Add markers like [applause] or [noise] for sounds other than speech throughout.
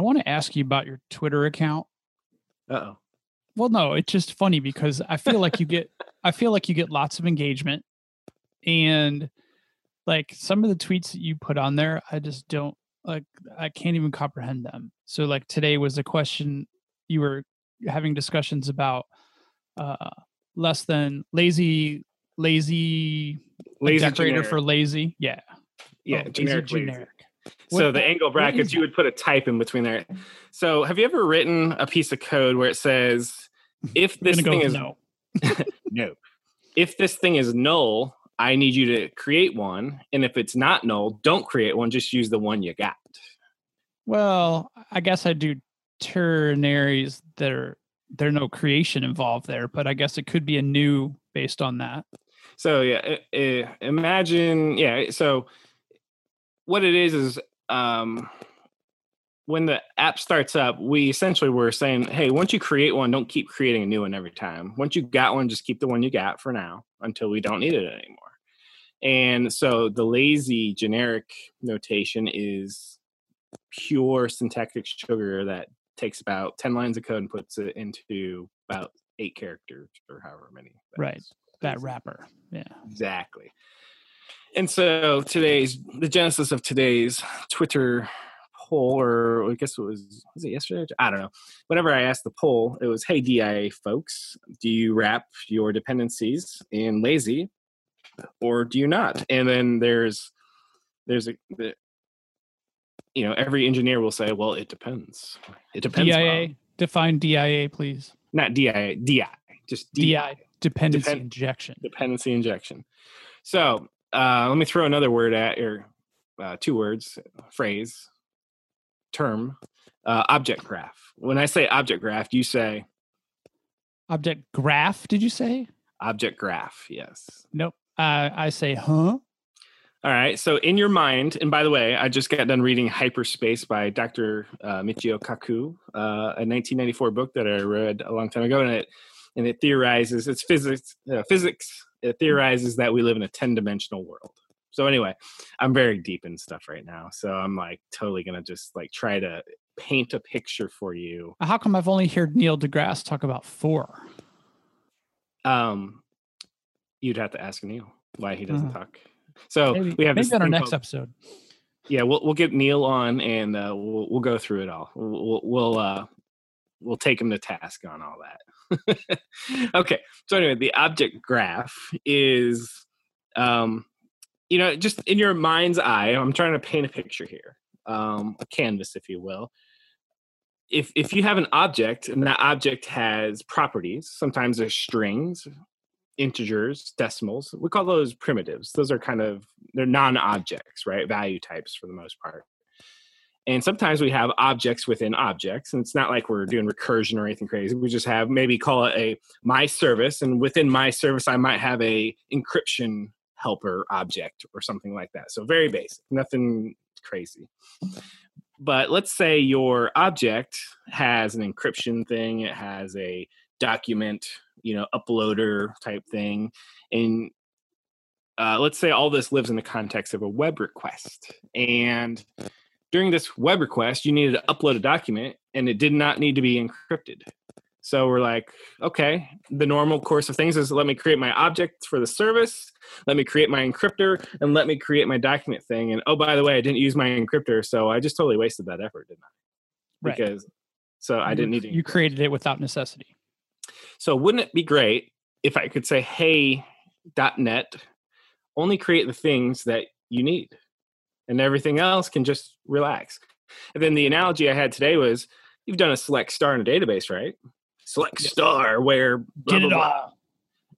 I want to ask you about your Twitter account. Uh oh. Well, no, it's just funny because I feel like you get [laughs] I feel like you get lots of engagement and like some of the tweets that you put on there, I just don't like I can't even comprehend them. So like today was a question you were having discussions about uh less than lazy lazy, Lazy decorator generic. for lazy. Yeah. Yeah, Oh, generic, lazy. generic. So What- the angle brackets, you would put a type in between there. So have you ever written a piece of code where it says, [laughs] if this thing is no. [laughs] no, if this thing is null, I need you to create one, and if it's not null, don't create one. Just use the one you got. Well, I guess I do ternaries that are there's no creation involved there, but I guess it could be a new based on that. So yeah, imagine yeah. So what it is is um, when the app starts up, we essentially were saying, hey, once you create one, don't keep creating a new one every time. Once you got one, just keep the one you got for now until we don't need it anymore. And so the lazy generic notation is pure syntactic sugar that takes about 10 lines of code and puts it into about eight characters or however many. Right. That wrapper. Yeah. Exactly. And so today's the genesis of today's Twitter poll, or I guess it was was it yesterday? I don't know. Whenever I asked the poll, it was, "Hey DIA folks, do you wrap your dependencies in lazy, or do you not?" And then there's there's a the, you know every engineer will say, "Well, it depends. It depends." DIA. Bob." Define DIA, please. not DIA, DI, just DI. Dependency Depend- injection. dependency injection. So uh, let me throw another word at your uh, two words, phrase, term, uh, object graph. When I say object graph, you say Object graph, did you say? object graph. Yes. Nope. Uh, I say, huh? All right. So in your mind, and by the way, I just got done reading Hyperspace by Dr. Uh, Michio Kaku, uh, a 1994 book that I read a long time ago, and it and it theorizes it's physics. Uh, physics. It theorizes that we live in a 10 dimensional world. So anyway, I'm very deep in stuff right now, so I'm like totally gonna just like try to paint a picture for you. How come I've only heard Neil deGrasse talk about four? Um, you'd have to ask Neil why he doesn't Uh-huh. talk. So Maybe, we have maybe this on our next called- episode. yeah we'll we'll get neil on and uh we'll we'll go through it all we'll we'll, we'll uh we'll take him to task on all that [laughs] okay so anyway the object graph is um you know just in your mind's eye i'm trying to paint a picture here um a canvas if you will. If if you have an object and that object has properties sometimes there's strings integers decimals we call those primitives. Those are kind of they're non-objects right? Value types for the most part and sometimes we have objects within objects and it's not like we're doing recursion or anything crazy. We just have maybe call it a my service and within my service i might have a encryption helper object or something like that. So very basic nothing crazy. But let's say your object has an encryption thing it has a document you know uploader type thing and uh, let's say all this lives in the context of a web request. And during this web request you needed to upload a document and it did not need to be encrypted. So we're like okay the normal course of things is let me create my object for the service let me create my encryptor and let me create my document thing. And oh by the way i didn't use my encryptor so i just totally wasted that effort didn't i? Right. because so i didn't need to You created it without necessity. So wouldn't it be great if I could say, hey, .NET, only create the things that you need and everything else can just relax. And then the analogy I had today was you've done a select star in a database, right? Select star where blah, Get blah, it blah. all.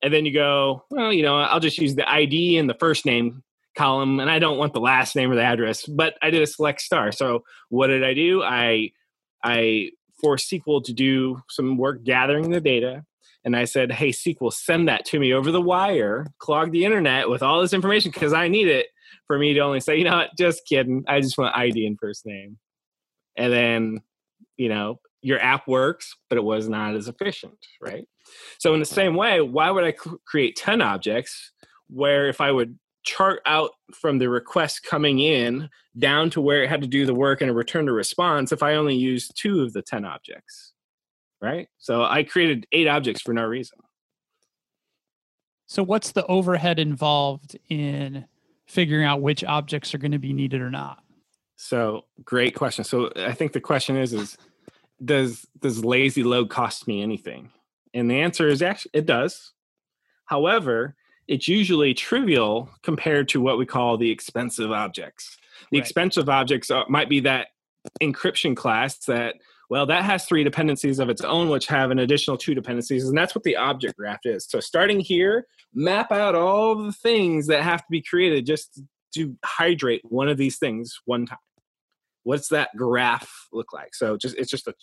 And then you go, well, you know, I'll just use the ID and the first name column and I don't want the last name or the address, but I did a select star. So what did I do? I I forced SQL to do some work gathering the data. And I said, hey, SQL, send that to me over the wire, clog the internet with all this information because I need it for me to only say, you know what, just kidding. I just want ID and first name. And then, you know, your app works, but it was not as efficient, right? So in the same way, why would I cr- create 10 objects where if I would chart out from the request coming in down to where it had to do the work and a return to response if I only used two of the 10 objects? Right? So I created eight objects for no reason. So, what's the overhead involved in figuring out which objects are going to be needed or not? So, great question. So, I think the question is, is does does lazy load cost me anything? And the answer is actually it does. However, it's usually trivial compared to what we call the expensive objects. The right. expensive objects are, might be that encryption class that well that has three dependencies of its own which have an additional two dependencies and that's what the object graph is so starting here map out all the things that have to be created just to hydrate one of these things one time. What's that graph look like? So just it's just a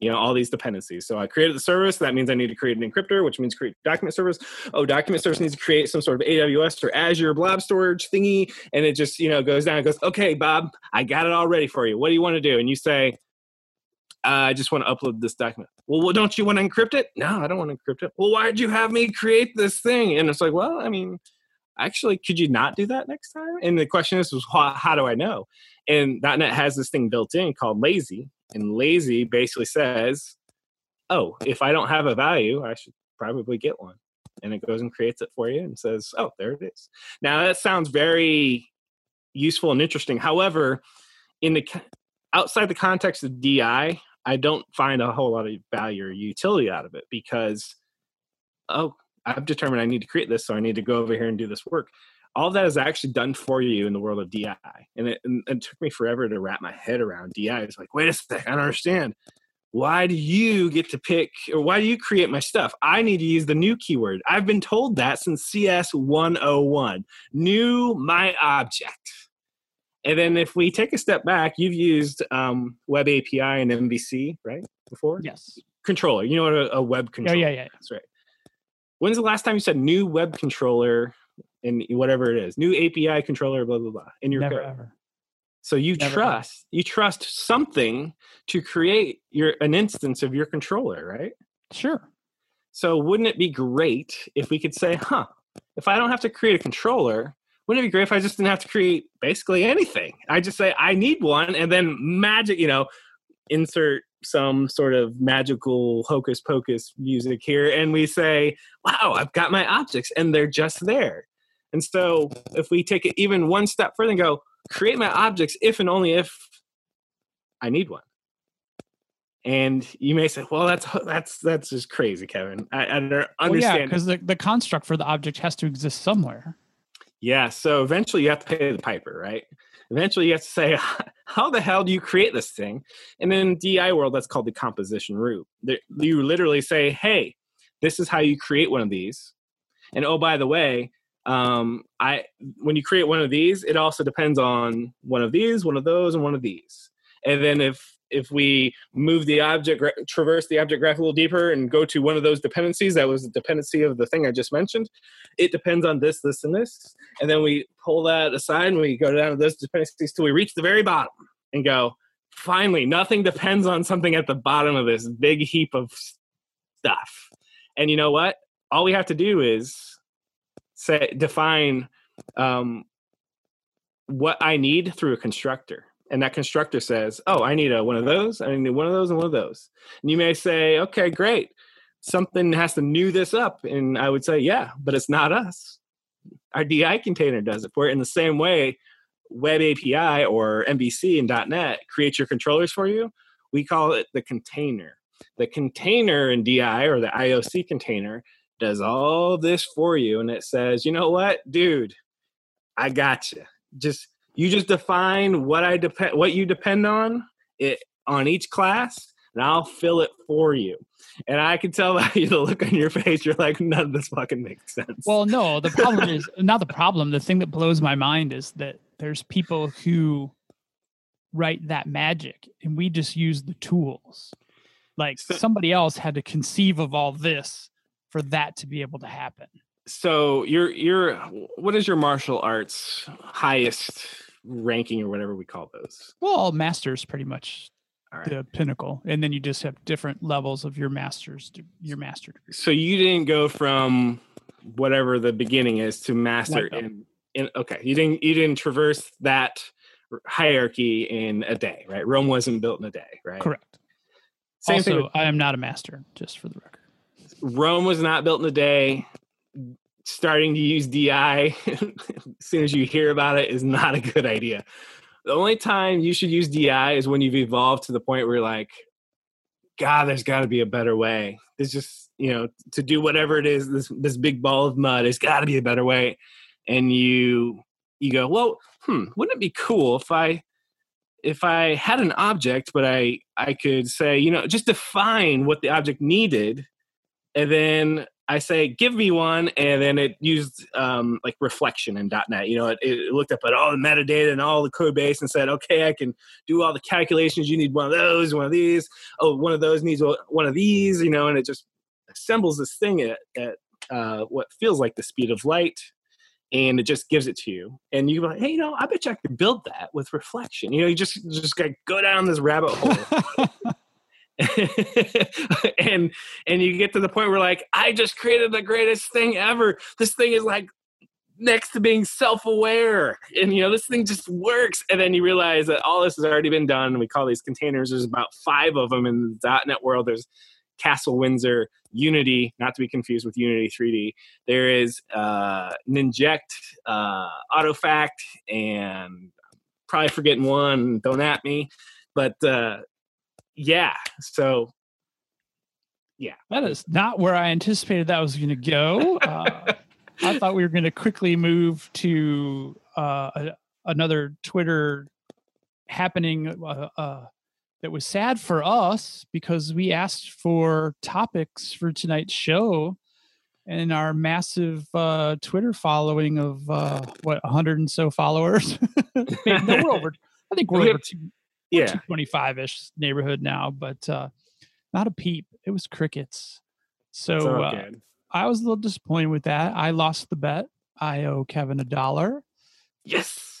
you know all these dependencies. So i created the service. That means i need to create an encryptor which means create document service. Oh document service needs to create some sort of aws or azure blob storage thingy. And it just you know goes down and goes okay bob i got it all ready for you. What do you want to do? And you say uh, i just want to upload this document well, don't you want to encrypt it no i don't want to encrypt it well why did you have me create this thing and it's like well i mean actually could you not do that next time and the question is, was how, how do i know and .NET has this thing built in called lazy and lazy basically says, oh, if I don't have a value, I should probably get one. And it goes and creates it for you and says, oh, there it is. Now that sounds very useful and interesting. However, in the outside the context of DI, I don't find a whole lot of value or utility out of it because, oh, I've determined I need to create this, so I need to go over here and do this work all that is actually done for you in the world of DI. And it, and it took me forever to wrap my head around DI. It's like, wait a second, I don't understand. Why do you get to pick, or why do you create my stuff? I need to use the new keyword. I've been told that since CS 101. New my object. And then if we take a step back, you've used um, Web API and MVC, right? Before? Yes. Controller. You know what a, a web controller Yeah, yeah, yeah. That's right. When's the last time you said new web controller and whatever it is, new API controller, blah blah blah, in your Never code. Ever. So you Never trust ever. you trust something to create your an instance of your controller, right? Sure. So wouldn't it be great if we could say, huh, if I don't have to create a controller, wouldn't it be great if I just didn't have to create basically anything? I just say I need one and then magic, you know, insert some sort of magical hocus pocus music here and we say, wow, I've got my objects and they're just there. And so if we take it even one step further and go, create my objects if and only if I need one. And you may say, well, that's that's that's just crazy, Kevin. I, I don't understand. Well, yeah, because the, the construct for the object has to exist somewhere. Yeah, so eventually you have to pay the piper, right? Eventually you have to say, [laughs] how the hell do you create this thing? And in DI world, that's called the composition root. You literally say, hey, this is how you create one of these. And oh, by the way, um, I when you create one of these, it also depends on one of these, one of those, and one of these. And then if if we move the object, traverse the object graph a little deeper and go to one of those dependencies, that was the dependency of the thing I just mentioned, it depends on this, this, and this. And then we pull that aside and we go down to those dependencies till we reach the very bottom and go, finally, nothing depends on something at the bottom of this big heap of stuff. And you know what? All we have to do is say define um, what I need through a constructor. And that constructor says, "Oh, I need a one of those. I need one of those and one of those." And you may say, "Okay, great. Something has to new this up." And I would say, "Yeah, but it's not us. Our DI container does it for it in the same way." Web API or MVC and .NET creates your controllers for you. We call it the container. The container in DI or the IOC container does all this for you and it says, you know what, dude, I got you. Just you just define what I depend what you depend on it on each class and I'll fill it for you. And I can tell [laughs] by the look on your face, you're like, none of this fucking makes sense. Well, no, the problem [laughs] is not the problem. The thing that blows my mind is that there's people who write that magic and we just use the tools. Like somebody else had to conceive of all this for that to be able to happen. So your your what is your martial arts highest ranking or whatever we call those? Well, masters pretty much right. the pinnacle, and then you just have different levels of your masters, your master degree. So you didn't go from whatever the beginning is to master in in okay, you didn't you didn't traverse that hierarchy in a day, right? Rome wasn't built in a day, right? Correct. Same also, with, I am not a master, just for the record. Rome was not built in a day. Starting to use DI [laughs] as soon as you hear about it is not a good idea. The only time you should use DI is when you've evolved to the point where you're like, God, there's got to be a better way. There's just, you know, to do whatever it is, this this big ball of mud, there's got to be a better way. And you you go, well, hmm, wouldn't it be cool if I if I had an object, but I I could say, you know, just define what the object needed, and then I say, give me one, and then it used um, like reflection in .NET. You know, it, it, looked up at all the metadata and all the code base and said, okay, I can do all the calculations. You need one of those, one of these. Oh, one of those needs one of these. You know, and it just assembles this thing at, at uh, what feels like the speed of light, and it just gives it to you. And you go, hey, you know, I bet you I could build that with reflection. You know, you just just gotta go down this rabbit hole. [laughs] [laughs] and and you get to the point where like I just created the greatest thing ever. This thing is like next to being self-aware. And you know this thing just works. And then you realize that all this has already been done. We call these containers. There's about five of them in the net world. There's castle windsor unity not to be confused with unity 3d there is uh ninject uh autofac and probably forgetting one don't at me. But uh yeah so yeah that is not where i anticipated that was going to go uh, i [laughs] thought we were going to quickly move to uh, a, another twitter happening uh, uh, that was sad for us because we asked for topics for tonight's show and our massive uh, Twitter following of uh, what 100 and so followers. [laughs] no, we're over. I think we're over two, yeah. 25 ish neighborhood now but uh not a peep. It was crickets. So uh, i was a little disappointed with that. I lost the bet. I owe kevin a dollar. Yes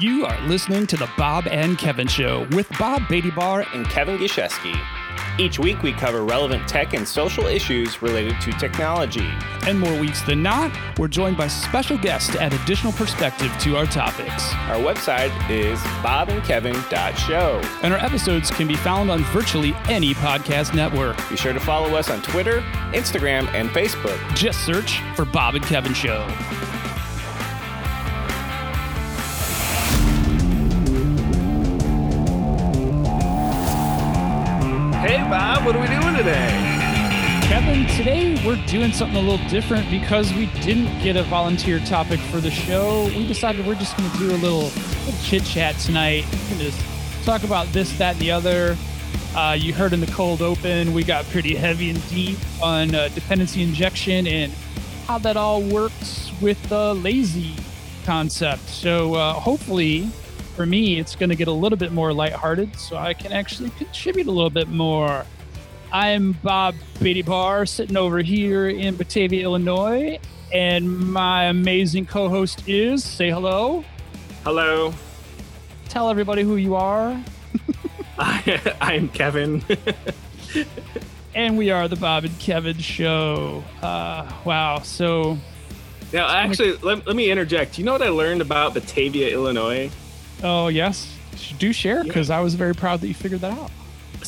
you are listening to the bob and kevin show with bob beatty bar and kevin gishesky each week, we cover relevant tech and social issues related to technology. And more weeks than not, we're joined by special guests to add additional perspective to our topics. Our website is bobandkevin.show. And our episodes can be found on virtually any podcast network. Be sure to follow us on Twitter, Instagram, and Facebook. Just search for Bob and Kevin Show. What are we doing today? Kevin, today we're doing something a little different because we didn't get a volunteer topic for the show. We decided we're just going to do a little, little chit chat tonight. Just talk about this, that, and the other. Uh, you heard in the cold open, we got pretty heavy and deep on uh, dependency injection and how that all works with the lazy concept. So uh, hopefully for me, it's going to get a little bit more lighthearted so I can actually contribute a little bit more. I'm Bob Beatty Bar, sitting over here in Batavia, Illinois, and my amazing co host is say hello. Hello. Tell everybody who you are. [laughs] I, I'm Kevin. [laughs] and we are the Bob and Kevin Show. Uh, wow. So. Now, actually, let, let me interject. You know what I learned about Batavia, Illinois? Oh yes, do share because yeah. I was very proud that you figured that out.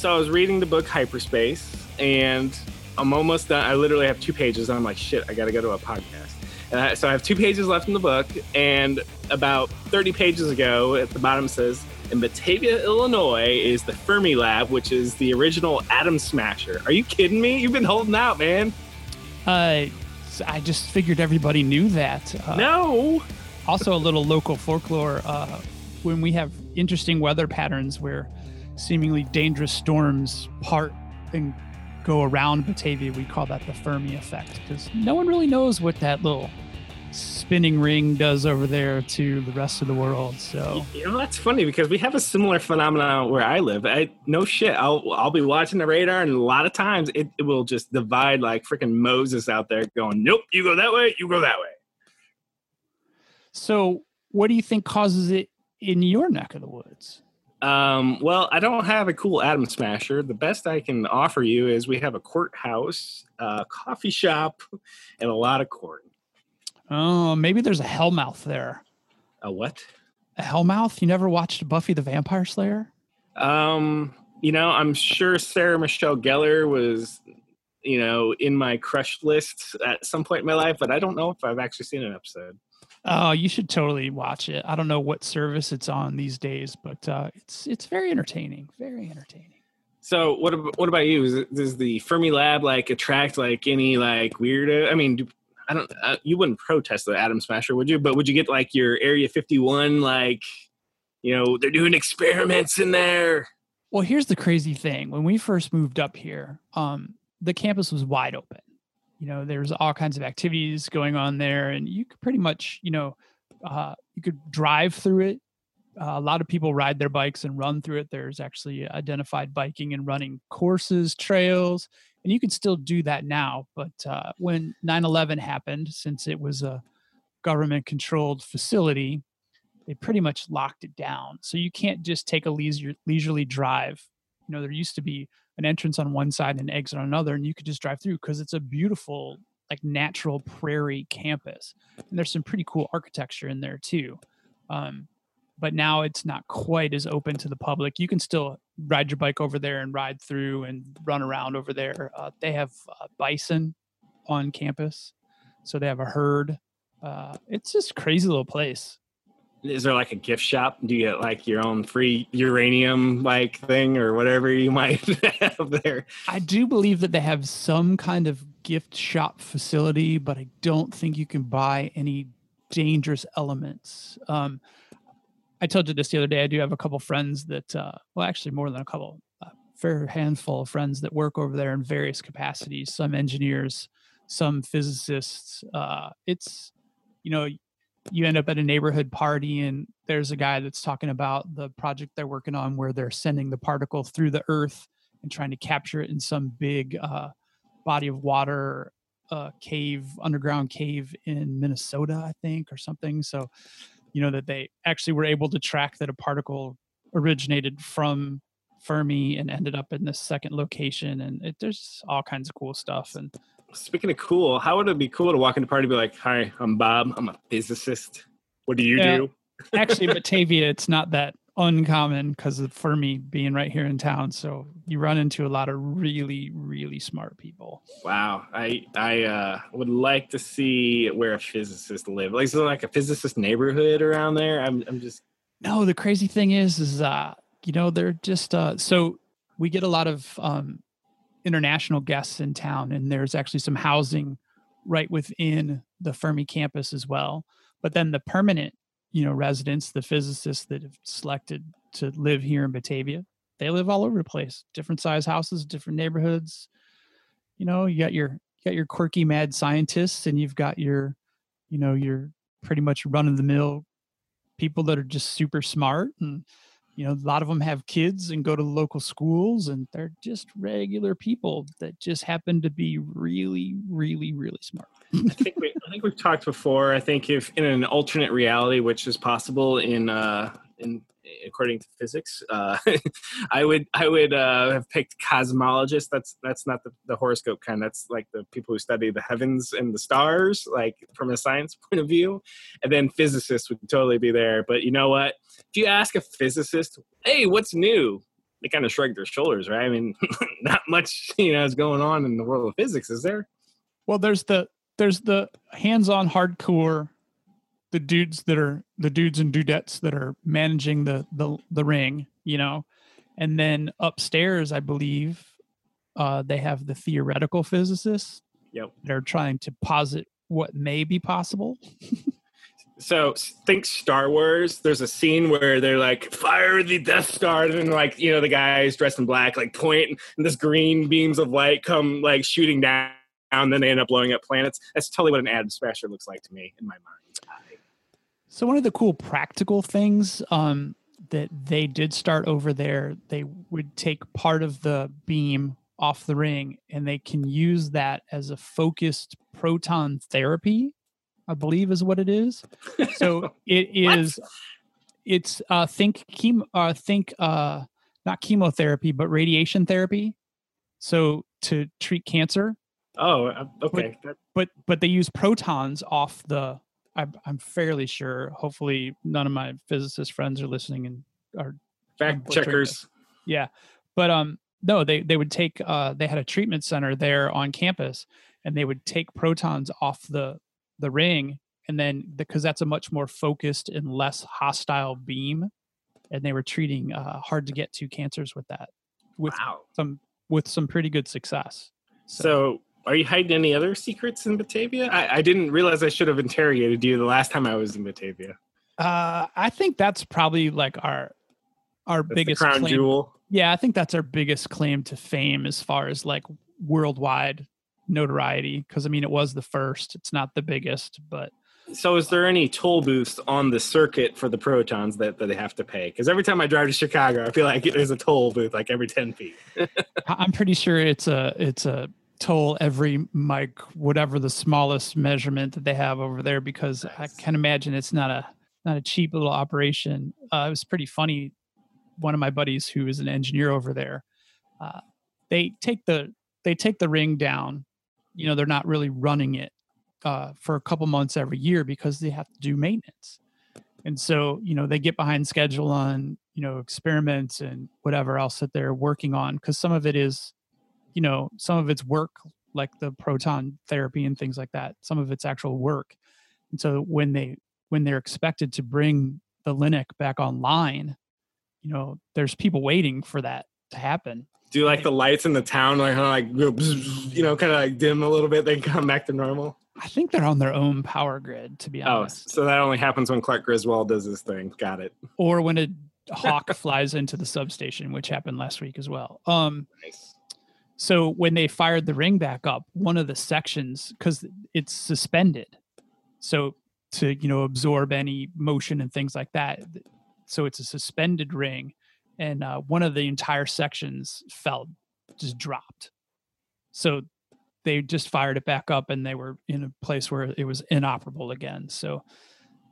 So I was reading the book Hyperspace, and I'm almost done. I literally have two pages, and I'm like, shit, I got to go to a podcast. I, so I have two pages left in the book, and about 30 pages ago, at the bottom says, in Batavia, Illinois, is the Fermi Lab, which is the original atom smasher. Are you kidding me? You've been holding out, man. Uh, I just figured everybody knew that. Uh, no. Also, a little local folklore. Uh, when we have interesting weather patterns where seemingly dangerous storms part and go around Batavia, we call that the Fermi effect because no one really knows what that little spinning ring does over there to the rest of the world. So you know that's funny because we have a similar phenomenon where I live. I no shit. I'll I'll be watching the radar, and a lot of times it, it will just divide like freaking Moses out there, going, "Nope, you go that way, you go that way." So, what do you think causes it in your neck of the woods? Um, well, I don't have a cool atom smasher. The best I can offer you is we have a courthouse, a coffee shop, and a lot of corn. Oh, maybe there's a Hellmouth there. A what? A Hellmouth? You never watched Buffy the Vampire Slayer? Um, you know, I'm sure Sarah Michelle Gellar was, you know, in my crush list at some point in my life, but I don't know if I've actually seen an episode. Oh, you should totally watch it. I don't know what service it's on these days, but uh, it's it's very entertaining. Very entertaining. So what ab- what about you? Is does the Fermi Lab like attract like any like weirdo? I mean, do, I don't. Uh, you wouldn't protest the Atom Smasher, would you? But would you get like your Area 51 like, you know, they're doing experiments in there? Well, here's the crazy thing. When we first moved up here, um, the campus was wide open. You know, there's all kinds of activities going on there, and you could pretty much, you know, uh, you could drive through it. Uh, a lot of people ride their bikes and run through it. There's actually identified biking and running courses, trails, and you can still do that now. But uh, when 9 11 happened, since it was a government controlled facility, they pretty much locked it down. So you can't just take a leisure, leisurely drive. You know, there used to be an entrance on one side and an exit on another, and you could just drive through because it's a beautiful, like natural prairie campus. And there's some pretty cool architecture in there too. Um, but now it's not quite as open to the public. You can still ride your bike over there and ride through and run around over there. Uh, they have uh, bison on campus, so they have a herd. Uh, it's just crazy little place. Is there like a gift shop? Do you get like your own free uranium like thing or whatever you [laughs] might have there? I do believe that they have some kind of gift shop facility, but I don't think you can buy any dangerous elements. Um, I told you this the other day. I do have a couple friends that, uh, well, actually more than a couple, a fair handful of friends that work over there in various capacities. Some engineers, some physicists. Uh, it's, you know, you end up at a neighborhood party and there's a guy that's talking about the project they're working on where they're sending the particle through the earth and trying to capture it in some big uh, body of water uh, cave underground cave in minnesota i think or something. So you know that they actually were able to track that a particle originated from fermi and ended up in this second location. And it, there's all kinds of cool stuff. And Speaking of cool, how would it be cool to walk into a party and be like, "Hi, I'm Bob. I'm a physicist. What do you Yeah. do?" [laughs] actually [laughs] batavia it's not that uncommon because of fermi being right here in town so you run into a lot of really really smart people Wow, I I uh, would like to see where a physicist live. Like, is there like a physicist neighborhood around there? I'm I'm just no the crazy thing is is uh you know they're just uh so we get a lot of um international guests in town and there's actually some housing right within the fermi campus as well. But then the permanent you know residents the physicists that have selected to live here in batavia they live all over the place. Different size houses different neighborhoods. You know you got your you got your quirky mad scientists and you've got your you know your pretty much run of the mill people that are just super smart and you know a lot of them have kids and go to local schools and they're just regular people that just happen to be really really really smart I think we, I think we've talked before. I think if in an alternate reality, which is possible in uh, in according to physics, uh, [laughs] I would I would uh, have picked cosmologists. That's that's not the, the horoscope kind. That's like the people who study the heavens and the stars, like from a science [laughs] point of view. And then physicists would totally be there. But you know what? If you ask a physicist, "Hey, what's new?" They kind of shrug their shoulders, right? I mean, [laughs] not much you know is going on in the world of physics, is there? well there's the there's the hands-on hardcore the dudes that are the dudes and dudettes that are managing the the, the ring you know and then upstairs i believe uh, they have the theoretical physicists Yep. They're trying to posit what may be possible [laughs] So think Star Wars. There's a scene where they're like, "Fire the Death Star," and like you know the guys dressed in black like point, and this green beams of light come like shooting down. And then they end up blowing up planets. That's totally what an Atom Smasher looks like to me in my mind's eye. So one of the cool practical things um, that they did start over there, they would take part of the beam off the ring, and they can use that as a focused proton therapy. I believe is what it is. So [laughs] it is It's uh, think chemo. Uh, think uh, not chemotherapy, but radiation therapy. So to treat cancer, Oh, uh, okay. But, but but they use protons off the. I'm I'm fairly sure. Hopefully, none of my physicist friends are listening and are fact checkers. Yeah, but um, no, they they would take. Uh, they had a treatment center there on campus, and they would take protons off the the ring, and then because that's a much more focused and less hostile beam, and they were treating uh, hard to get to cancers with that. With wow. some with some pretty good success. So, so are you hiding any other secrets in Batavia? I, I, didn't realize I should have interrogated you the last time I was in Batavia. Uh, I think that's probably like our our that's biggest crown claim. jewel. Yeah, I think that's our biggest claim to fame as far as like worldwide notoriety. Because I mean, it was the first. It's not the biggest, but so, is there any toll booths on the circuit for the protons that, that they have to pay? Because every time I drive to Chicago, I feel like there's a toll booth like every ten feet. [laughs] I'm pretty sure it's a it's a toll every mic, whatever the smallest measurement that they have over there, because nice. I can imagine it's not a not a cheap little operation. Uh, it was pretty funny. One of my buddies who is an engineer over there, uh, they take the they take the ring down. You know, they're not really running it uh, for a couple months every year because they have to do maintenance. And so, you know, they get behind schedule on, you know, experiments and whatever else that they're working on because some of it is, you know, some of it's work like the proton therapy and things like that. Some of it's actual work. And so when they when they're expected to bring the Linac back online, you know, there's people waiting for that to happen. Do like the lights in the town like like you know kind of like dim a little bit, then come back to normal? I think they're on their own power grid, to be oh, honest. Oh, so that only happens when Clark Griswold does his thing. Got it. Or when a hawk [laughs] flies into the substation, which happened last week as well. Um, nice. So when they fired the ring back up, one of the sections, because it's suspended, so to you know absorb any motion and things like that, so it's a suspended ring, and uh, one of the entire sections fell, just dropped. So they just fired it back up and they were in a place where it was inoperable again. So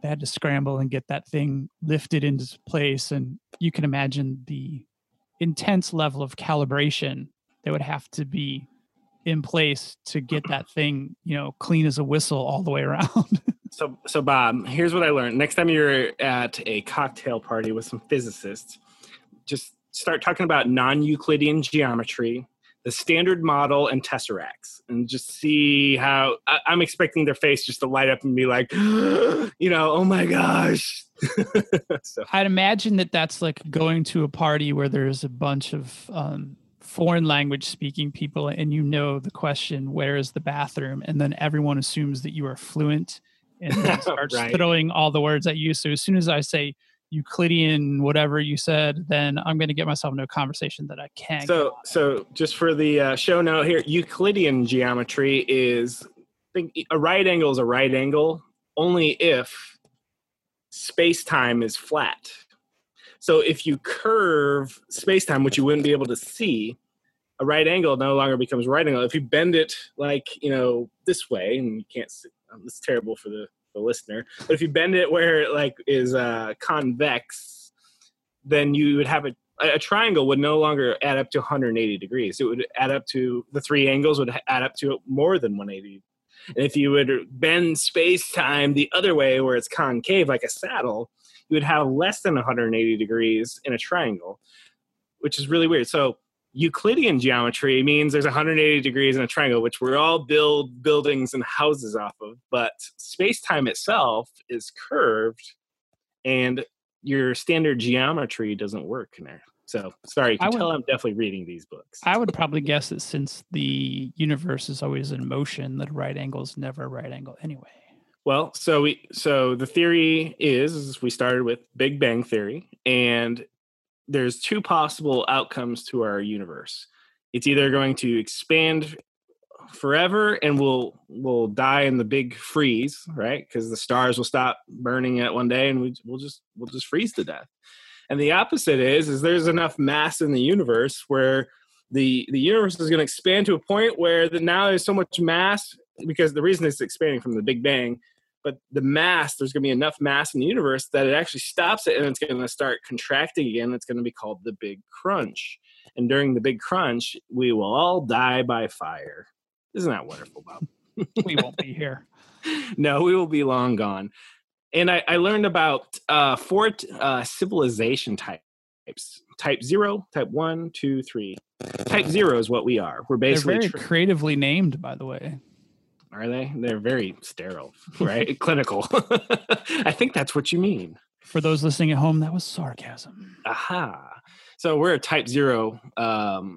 they had to scramble and get that thing lifted into place. And you can imagine the intense level of calibration that would have to be in place to get that thing, you know, clean as a whistle all the way around. [laughs] so, so Bob, here's what I learned. Next time you're at a cocktail party with some physicists, just start talking about non-Euclidean geometry, the standard model and tesseracts and just see how I, am expecting their face just to light up and be like [gasps] you know oh my gosh [laughs] so. i'd imagine that that's like going to a party where there's a bunch of um, foreign language speaking people and you know the question where is the bathroom and then everyone assumes that you are fluent and [laughs] starts right. throwing all the words at you so as soon as i say Euclidean, whatever you said, then I'm going to get myself into a conversation that I can't So, so just for the uh, show note here, Euclidean geometry is think a right angle is a right angle only if space time is flat. So if you curve space time, which you wouldn't be able to see, a right angle no longer becomes right angle. If you bend it like you know this way, and you can't, see, um, it's terrible for the the listener. But if you bend it where it like is uh, convex, then you would have a a triangle would no longer add up to 180 degrees. It would add up to the three angles would add up to more than 180. And if you would bend space time the other way where it's concave like a saddle, you would have less than 180 degrees in a triangle, which is really weird. So Euclidean geometry means there's 180 degrees in a triangle, which we all build buildings and houses off of. But space time itself is curved, and your standard geometry doesn't work in there. So sorry, you can would, tell I'm definitely reading these books. I would probably guess that since the universe is always in motion, that a right angle is never a right angle anyway. Well, so we so the theory is, we started with Big Bang theory, and there's two possible outcomes to our universe. It's either going to expand forever and we'll we'll die in the big freeze, right? Because the stars will stop burning at one day and we, we'll just we'll just freeze to death. And the opposite is is there's enough mass in the universe where the the universe is going to expand to a point where the, now there's so much mass because the reason it's expanding from the Big Bang but the mass there's going to be enough mass in the universe that it actually stops it and it's going to start contracting again it's going to be called the big crunch and during the big crunch we will all die by fire Isn't that wonderful, Bob? [laughs] we won't be here. [laughs] no, we will be long gone. And I, I learned about uh, four uh, civilization types type zero, type one, two, three. Type zero is what we are. We're basically They're very tr- creatively named, by the way. Are they? They're very sterile, [laughs] right? Clinical. [laughs] I think that's what you mean. For those listening at home, that was sarcasm. Aha. So we're a type zero um,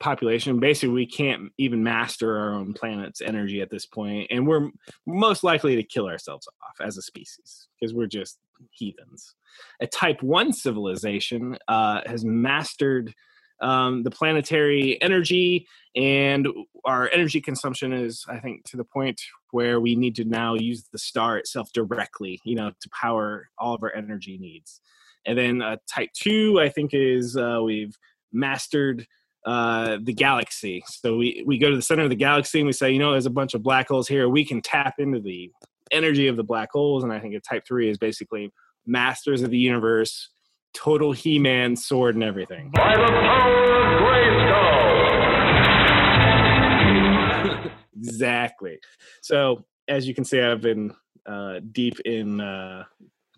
population. Basically, we can't even master our own planet's energy at this point, and we're most likely to kill ourselves off as a species because we're just heathens. A type one civilization uh, has mastered um, the planetary energy, and our energy consumption is, I think, to the point where we need to now use the star itself directly, you know, to power all of our energy needs. And then uh, type two, I think, is uh, we've mastered uh, the galaxy. So we, we go to the center of the galaxy and we say, you know, there's a bunch of black holes here. We can tap into the energy of the black holes. And I think a type three is basically masters of the universe, total He Man sword and everything. By the power of [laughs] exactly. So as you can see, I've been uh, deep in uh,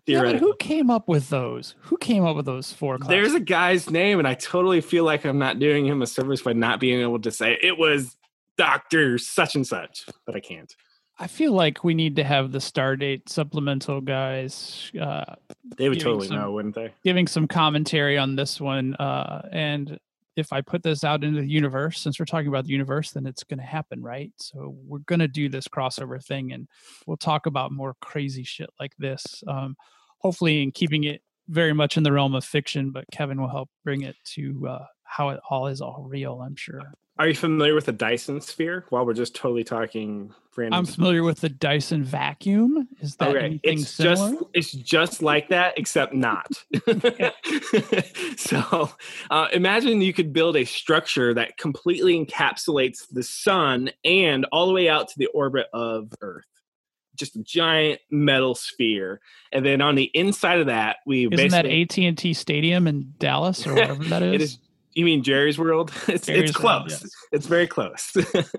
yeah, who came up with those? Who came up with those four? Classes? There's a guy's name, and I totally feel like I'm not doing him a service by not being able to say it was Doctor such and such, but I can't. I feel like we need to have the Stardate supplemental guys. Uh, they would totally some, know, wouldn't they? Giving some commentary on this one. Uh, and if I put this out into the universe, since we're talking about the universe, then it's going to happen, right? So we're going to do this crossover thing and we'll talk about more crazy shit like this. Um, hopefully, in keeping it very much in the realm of fiction, but Kevin will help bring it to uh, how it all is all real, I'm sure. Are you familiar with the Dyson sphere? While we're just totally talking random. I'm familiar with the Dyson vacuum. Is that okay. anything it's similar? Just, it's just like that, except not. [laughs] so uh, imagine you could build a structure that completely encapsulates the sun and all the way out to the orbit of Earth. Just a giant metal sphere, and then on the inside of that, we isn't that AT and T Stadium in Dallas or whatever that is. [laughs] it is you mean Jerry's World? [laughs] It's Jerry's it's close. World, yes. It's very close.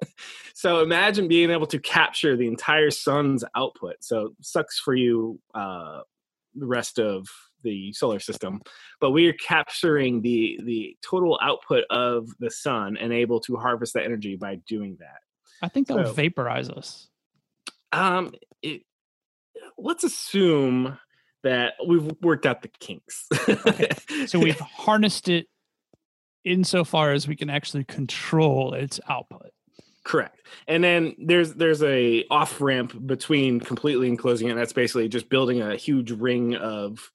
[laughs] so imagine being able to capture the entire sun's output. So sucks for you, uh, the rest of the solar system, but we are capturing the the total output of the sun and able to harvest that energy by doing that. I think that so, would vaporize us. Um, it, let's assume that we've worked out the kinks. okay. So we've [laughs] harnessed it insofar as we can actually control its output. Correct. And then there's there's a off ramp between completely enclosing it. And that's basically just building a huge ring of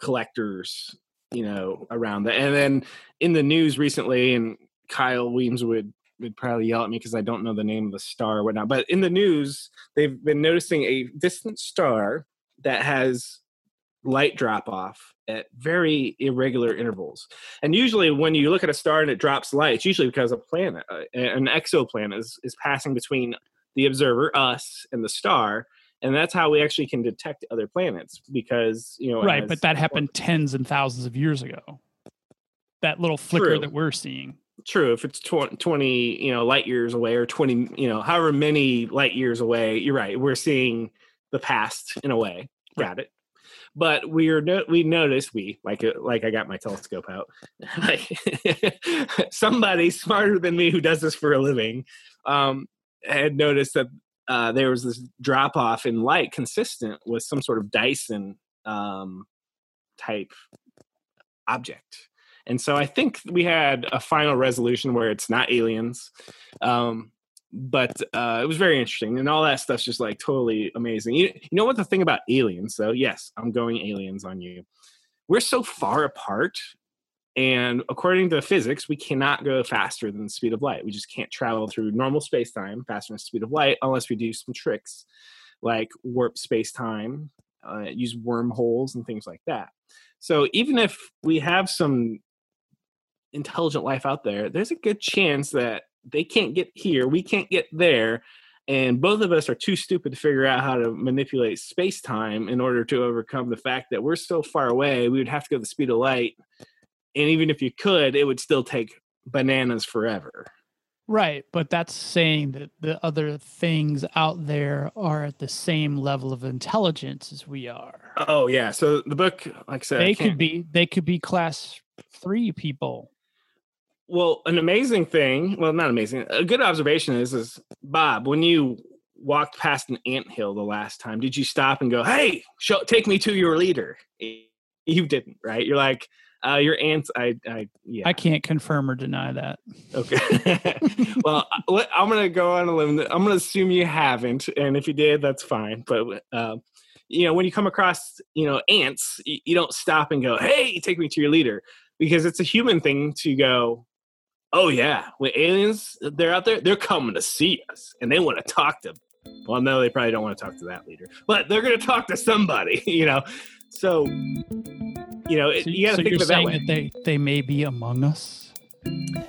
collectors, you know, around that. And then in the news recently, and Kyle Weems would would probably yell at me because I don't know the name of the star or whatnot. But in the news, they've been noticing a distant star that has light drop off at very irregular intervals. And usually, when you look at a star and it drops light, it's usually because a planet, uh, an exoplanet, is, is passing between the observer, us, and the star. And that's how we actually can detect other planets because, you know. Right, but that happened tens and thousands of years ago. That little flicker True. that we're seeing. True. If it's 20, you know, light years away or 20, you know, however many light years away, you're right. We're seeing the past in a way. Got it but we are no, we noticed we like uh, like I got my telescope out. [laughs] like [laughs] somebody smarter than me who does this for a living um, had noticed that uh, there was this drop off in light consistent with some sort of Dyson um, type object. And so I think we had a final resolution where it's not aliens. Um, but uh, it was very interesting and all that stuff's just like totally amazing. You, you know what the thing about aliens though? Yes i'm going aliens on you. We're so far apart and according to physics we cannot go faster than the speed of light. We just can't travel through normal space-time faster than the speed of light unless we do some tricks like warp space-time uh, use wormholes and things like that. So even if we have some intelligent life out there there's a good chance that they can't get here, we can't get there, and both of us are too stupid to figure out how to manipulate space time in order to overcome the fact that we're so far away, we would have to go the speed of light. And even if you could, it would still take bananas forever. Right, but that's saying that the other things out there are at the same level of intelligence as we are. Oh yeah. So the book, like I said, They could be they could be class 3 people. Well, an amazing thing, well, not amazing, a good observation is, is Bob, when you walked past an ant hill the last time, did you stop and go, hey, show, take me to your leader? [laughs] You didn't, right? You're like, uh, your ants, I, I, yeah. I can't confirm or deny that. Okay. [laughs] well, let- I'm going to go on a limb. I'm going to assume you haven't. And if you did, that's fine. But, uh, you know, when you come across, you know, ants, you, you don't stop and go, hey, take me to your leader. Because it's a human thing to go, oh, yeah, when aliens, they're out there, they're coming to see us and they want to talk to well, no, they probably don't want to talk to that leader, but they're going to talk to somebody, [laughs] you know. So, you know, it, So, you got to so think of that way. that they they may be among us.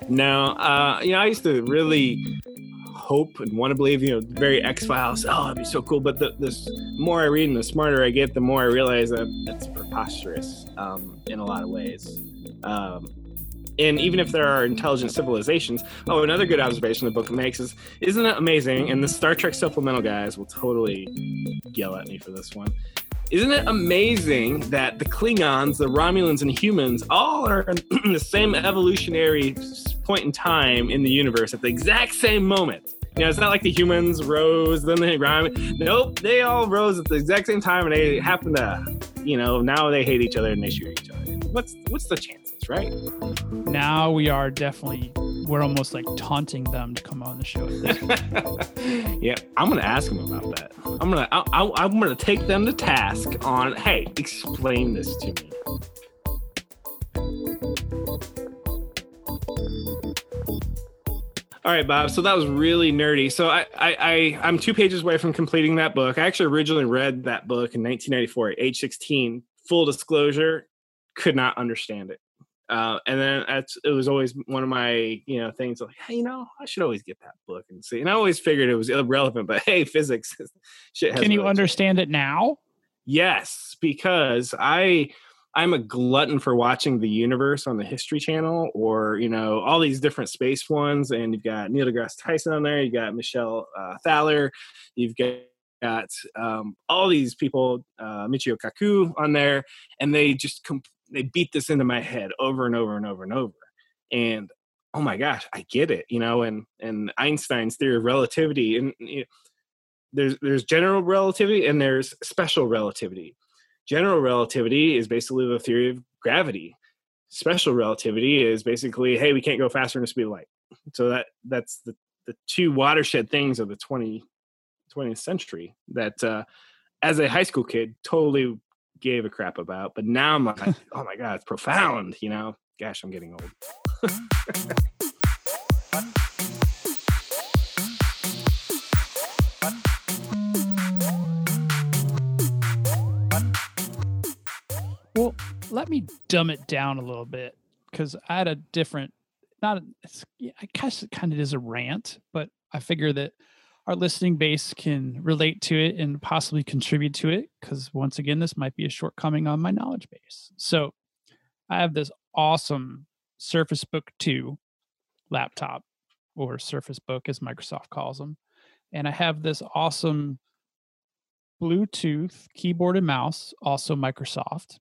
No, uh, you know, I used to really hope and want to believe, you know, very X Files. Oh, it'd be so cool. But the, the more I read and the smarter I get, the more I realize that that's preposterous um, in a lot of ways. Um, and even if there are intelligent civilizations, oh, another good observation the book makes is, isn't it amazing? And the Star Trek supplemental guys will totally yell at me for this one. Isn't it amazing that the Klingons, the Romulans, and humans all are in [clears throat] the same evolutionary point in time in the universe at the exact same moment? You know, it's not like the humans rose, then they Rom. Nope, they all rose at the exact same time, and they happen to, you know, now they hate each other and they shoot each other. What's what's the right? Now we are definitely we're almost like taunting them to come on the show. at this [laughs] point. yeah, I'm gonna ask them about that. I'm gonna I, I, I'm gonna take them to task on. Hey, explain this to me. All right, Bob. So that was really nerdy. So I, I, I, I'm two pages away from completing that book. I actually originally read that book in 1994 at age 16. Full disclosure, could not understand it. Uh, and then that's, it was always one of my, you know, things like, hey, you know, I should always get that book and see. And I always figured it was irrelevant, but [laughs] hey, physics, [laughs] shit. Can you changed. understand it now? Yes, because I I'm a glutton for watching the universe on the History Channel or you know all these different space ones, and you've got Neil deGrasse Tyson on there, you got Michelle uh, Thaller, you've got got um, all these people, uh, Michio Kaku on there, and they just comp- they beat this into my head over and over and over and over, and oh my gosh, I get it, you know, and and Einstein's theory of relativity, and you know, there's there's general relativity and there's special relativity. General relativity is basically the theory of gravity. Special relativity is basically, hey, we can't go faster than the speed of light. So that that's the the two watershed things of the 20, 20th century that uh, as a high school kid totally gave a crap about. But now I'm like, [laughs] oh my god, it's profound. You know, gosh, I'm getting old. Well, let me dumb it down a little bit because I had a different, not, a, it's, I guess it kind of is a rant, but I figure that our listening base can relate to it and possibly contribute to it because once again, this might be a shortcoming on my knowledge base. So I have this awesome Surface Book 2 laptop or Surface Book as Microsoft calls them. And I have this awesome Bluetooth keyboard and mouse, also Microsoft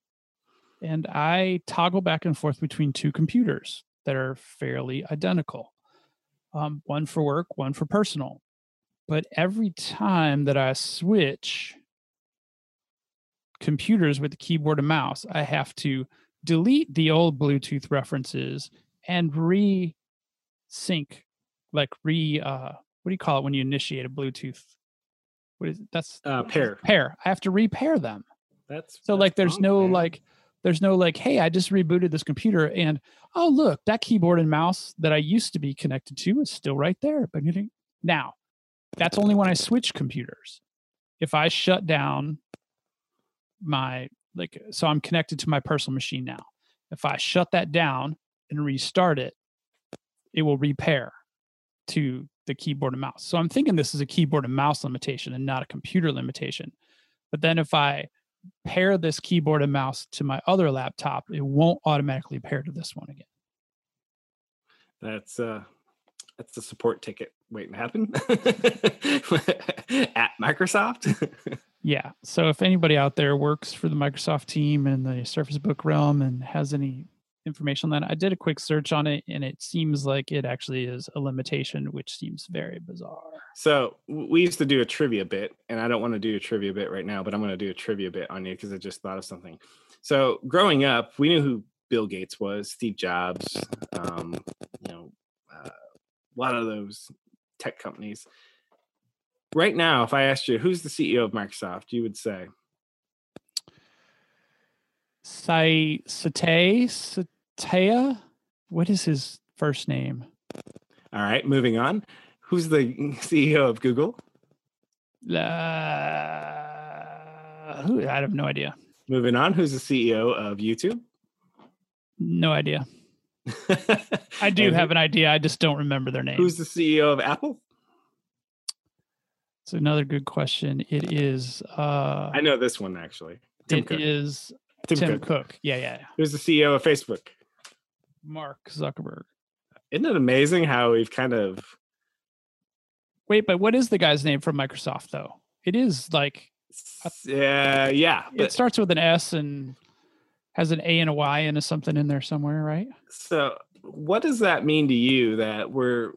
and I toggle back and forth between two computers that are fairly identical. Um, one for work, one for personal. But every time that I switch computers with the keyboard and mouse, I have to delete the old Bluetooth references and re sync, like re, uh, what do you call it when you initiate a Bluetooth? What is it? that's Uh, pair. pair. I have to repair them. That's So that's like there's wrong, no man. like there's no like hey I just rebooted this computer and oh look that keyboard and mouse that I used to be connected to is still right there. But now that's only when I switch computers. If I shut down my like so I'm connected to my personal machine now. If I shut that down and restart it, it will repair to the keyboard and mouse. So I'm thinking this is a keyboard and mouse limitation and not a computer limitation. But then if I pair this keyboard and mouse to my other laptop, it won't automatically pair to this one again. That's uh That's the support ticket to happen [laughs] at Microsoft. [laughs] Yeah. So if anybody out there works for the Microsoft team in the Surface Book realm and has any information on that, I did a quick search on it and it seems like it actually is a limitation, which seems very bizarre. So we used to do a trivia bit, and I don't want to do a trivia bit right now, but I'm going to do a trivia bit on you because I just thought of something. So growing up, we knew who Bill Gates was, Steve Jobs, um, you know, uh, a lot of those tech companies right now, if I asked you who's the CEO of Microsoft, you would say Sai Satay Sataya. What is his first name? All right, moving on. Who's the [laughs] CEO of Google? Uh, who, I have no idea. Moving on. Who's the CEO of YouTube? No idea. I do have an idea. I just don't remember their name. Who's the CEO of Apple? It's another good question. It is. Uh, I know this one actually. Tim it Cook. is Tim, Tim Cook. Cook. Yeah, yeah. Who's the CEO of Facebook? Mark Zuckerberg. Isn't it amazing how we've kind of wait? But what is the guy's name from Microsoft though? It is like. Yeah, yeah. It starts with an S and has an A and a Y and a something in there somewhere, right? So, what does that mean to you that we're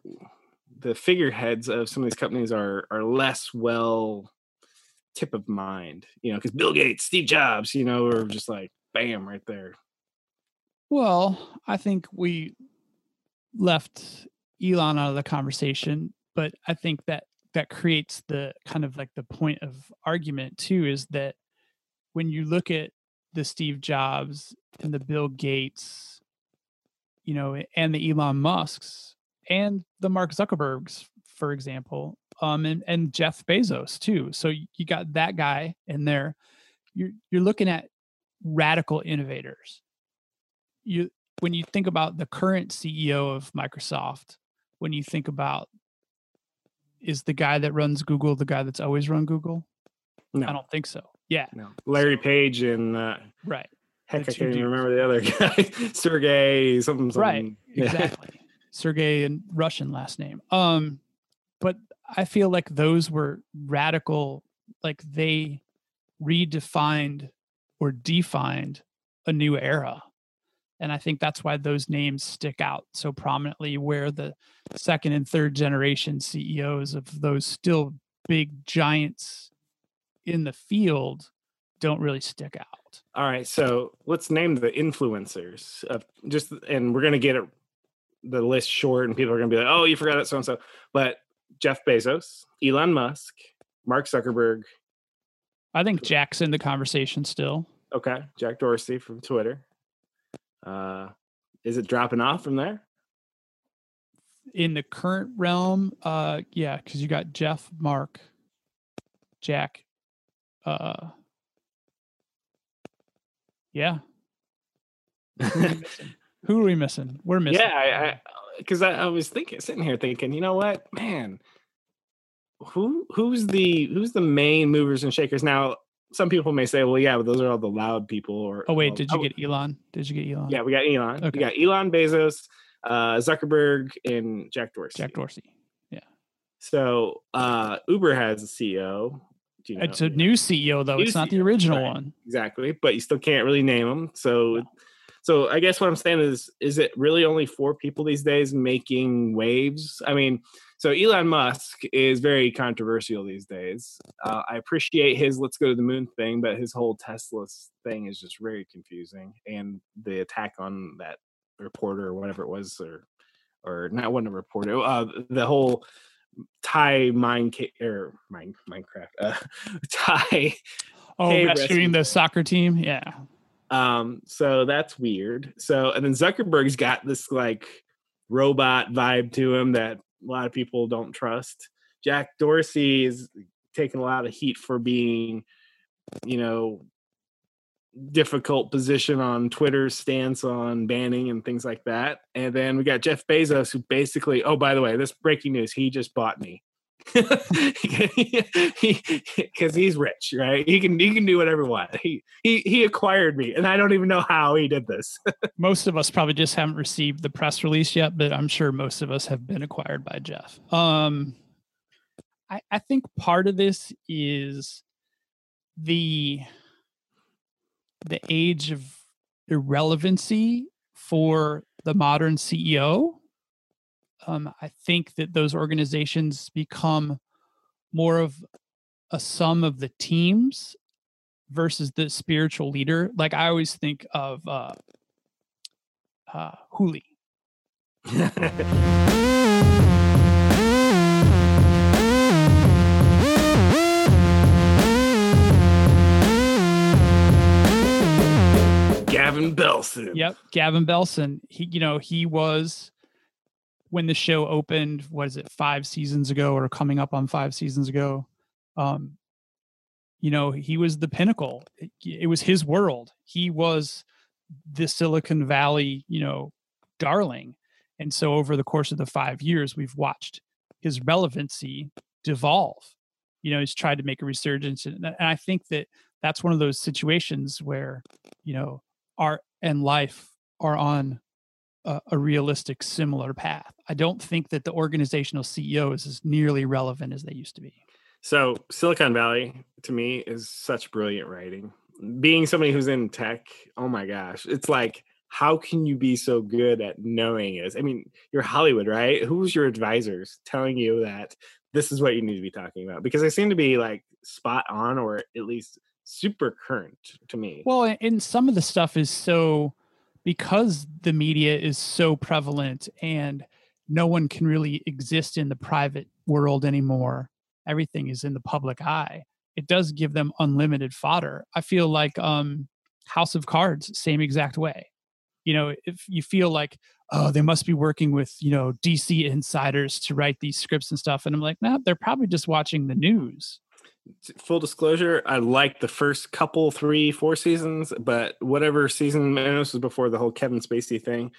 the figureheads of some of these companies are are less well tip of mind, you know, because Bill Gates, Steve Jobs, you know, are just like bam right there. Well, I think we left Elon out of the conversation, but I think that that creates the kind of like the point of argument too is that when you look at the Steve Jobs and the Bill Gates, you know, and the Elon Musks and the Mark Zuckerbergs, for example, um, and and Jeff Bezos too. So you got that guy in there. You're you're looking at radical innovators. You when you think about the current CEO of Microsoft, when you think about is the guy that runs Google the guy that's always run Google? No, I don't think so. Yeah. No. Larry Page and uh, right. Heck, I can't even remember the other [laughs] guy. Sergey, something, something. Right. Exactly. Sergey and Russian last name. Um, but I feel like those were radical, like they redefined or defined a new era. And I think that's why those names stick out so prominently, where the second and third generation CEOs of those still big giants in the field don't really stick out. All right, so let's name the influencers of just, and we're gonna get it the list short, and people are gonna be like, "Oh, you forgot that so and so," but Jeff Bezos, Elon Musk, Mark Zuckerberg. I think Jack's in the conversation still. Okay, Jack Dorsey from Twitter. Uh, is it dropping off from there? In the current realm, uh, yeah, because you got Jeff, Mark, Jack, uh, yeah. [laughs] Who are we missing? We're missing. Yeah, because I, I, I, was thinking, sitting here thinking, you know what, man, who who's the who's the main movers and shakers now? Some people may say, well, yeah, but those are all the loud people. Or oh wait, did you oh, get Elon? Did you get Elon? Yeah, we got Elon. Okay. We got Elon Bezos, uh, Zuckerberg, and Jack Dorsey. Jack Dorsey. Yeah. So uh, Uber has a CEO. You know, it's a new CEO though. New it's not CEO, the original right. one. Exactly, but you still can't really name them. So. So I guess what I'm saying is, is it really only four people these days making waves? I mean, so Elon Musk is very controversial these days. Uh, I appreciate his "let's go to the moon" thing, but his whole Tesla thing is just very confusing. And the attack on that reporter or whatever it was, or or not one reporter, uh, the whole Thai mine or mine Minecraft, uh, [laughs] Thai. Oh, rescuing the soccer team, yeah. Um, so that's weird. So and then Zuckerberg's got this like robot vibe to him that a lot of people don't trust. Jack Dorsey is taking a lot of heat for being, you know, difficult position on Twitter's stance on banning and things like that. And then we got Jeff Bezos, who basically, oh, by the way, this breaking news, he just bought me. [laughs] because he's rich, right? He can he can do whatever he wants. He he he acquired me, and I don't even know how he did this. [laughs] most of us probably just haven't received the press release yet, but I'm sure most of us have been acquired by Jeff. Um, I I think part of this is the the age of irrelevancy for the modern CEO um, I think that those organizations become more of a sum of the teams versus the spiritual leader. Like I always think of uh, uh, Hooli. [laughs] Gavin Belson. Yep, Gavin Belson. He, you know, he was when the show opened, what is it, five seasons ago or coming up on five seasons ago, um, you know, he was the pinnacle. It, it was his world. He was the Silicon Valley, you know, darling. And so over the course of the five years, we've watched his relevancy devolve. You know, he's tried to make a resurgence. And I think that that's one of those situations where, you know, art and life are on a, a, realistic similar path. I don't think that the organizational CEO is as nearly relevant as they used to be. So Silicon Valley to me is such brilliant writing. Being somebody who's in tech, oh my gosh, it's like how can you be so good at knowing is I mean, you're Hollywood, right? Who's your advisors telling you that this is what you need to be talking about? Because they seem to be like spot on or at least super current to me. Well, and some of the stuff is so because the media is so prevalent and no one can really exist in the private world anymore everything is in the public eye it does give them unlimited fodder. I feel like um house of cards same exact way. You know if you feel like oh they must be working with you know dc insiders to write these scripts and stuff and i'm like no nah, they're probably just watching the news full disclosure, I liked the first couple, three, four seasons, but whatever season, and this was before the whole Kevin Spacey thing.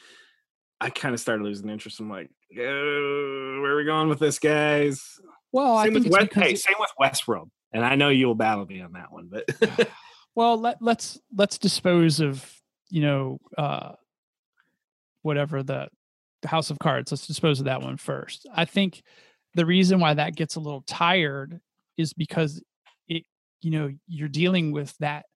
I kind of started losing interest. I'm like, oh, where are we going with this, guys? Well, same I think with West, hey, same with Westworld, and I know you'll battle me on that one, but [sighs] well, let, let's let's dispose of you know uh, whatever the, the House of Cards. Let's dispose of that one first. I think the reason why that gets a little tired is because it you know you're dealing with that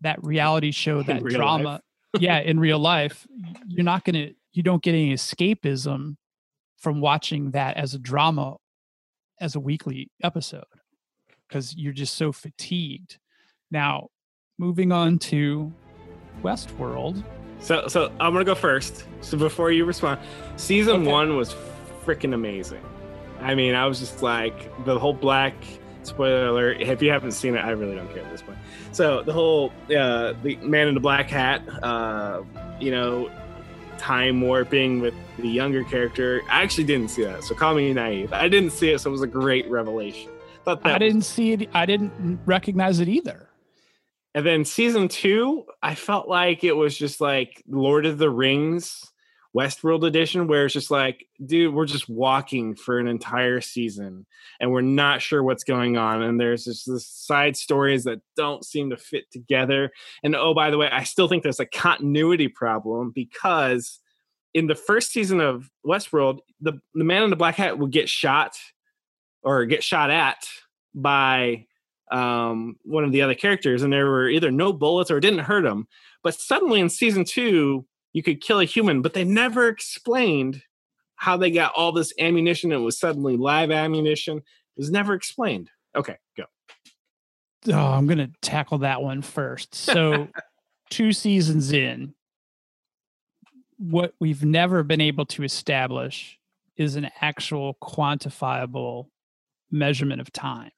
that reality show that drama yeah in real life you're not going to you don't get any escapism from watching that as a drama as a weekly episode because you're just so fatigued. Now moving on to westworld. So so i'm gonna go first. So before you respond season okay. one was freaking amazing. I mean i was just like the whole black spoiler alert if you haven't seen it i really don't care at this point. So the whole uh the man in the black hat uh you know time warping with the younger character i actually didn't see that so call me naive. I didn't see it so it was a great revelation. I didn't was... see it i didn't recognize it either. And then season two i felt like it was just like lord of the rings Westworld edition where it's just like, dude, we're just walking for an entire season and we're not sure what's going on. And there's just this side stories that don't seem to fit together. And oh, by the way, I still think there's a continuity problem because in the first season of Westworld, the, the man in the black hat would get shot or get shot at by um, one of the other characters, and there were either no bullets or it didn't hurt him. But suddenly in season two, you could kill a human, but they never explained how they got all this ammunition. It was suddenly live ammunition. It was never explained. Okay, go. Oh, I'm going to tackle that one first. [laughs] So, two seasons in, what we've never been able to establish is an actual quantifiable measurement of time.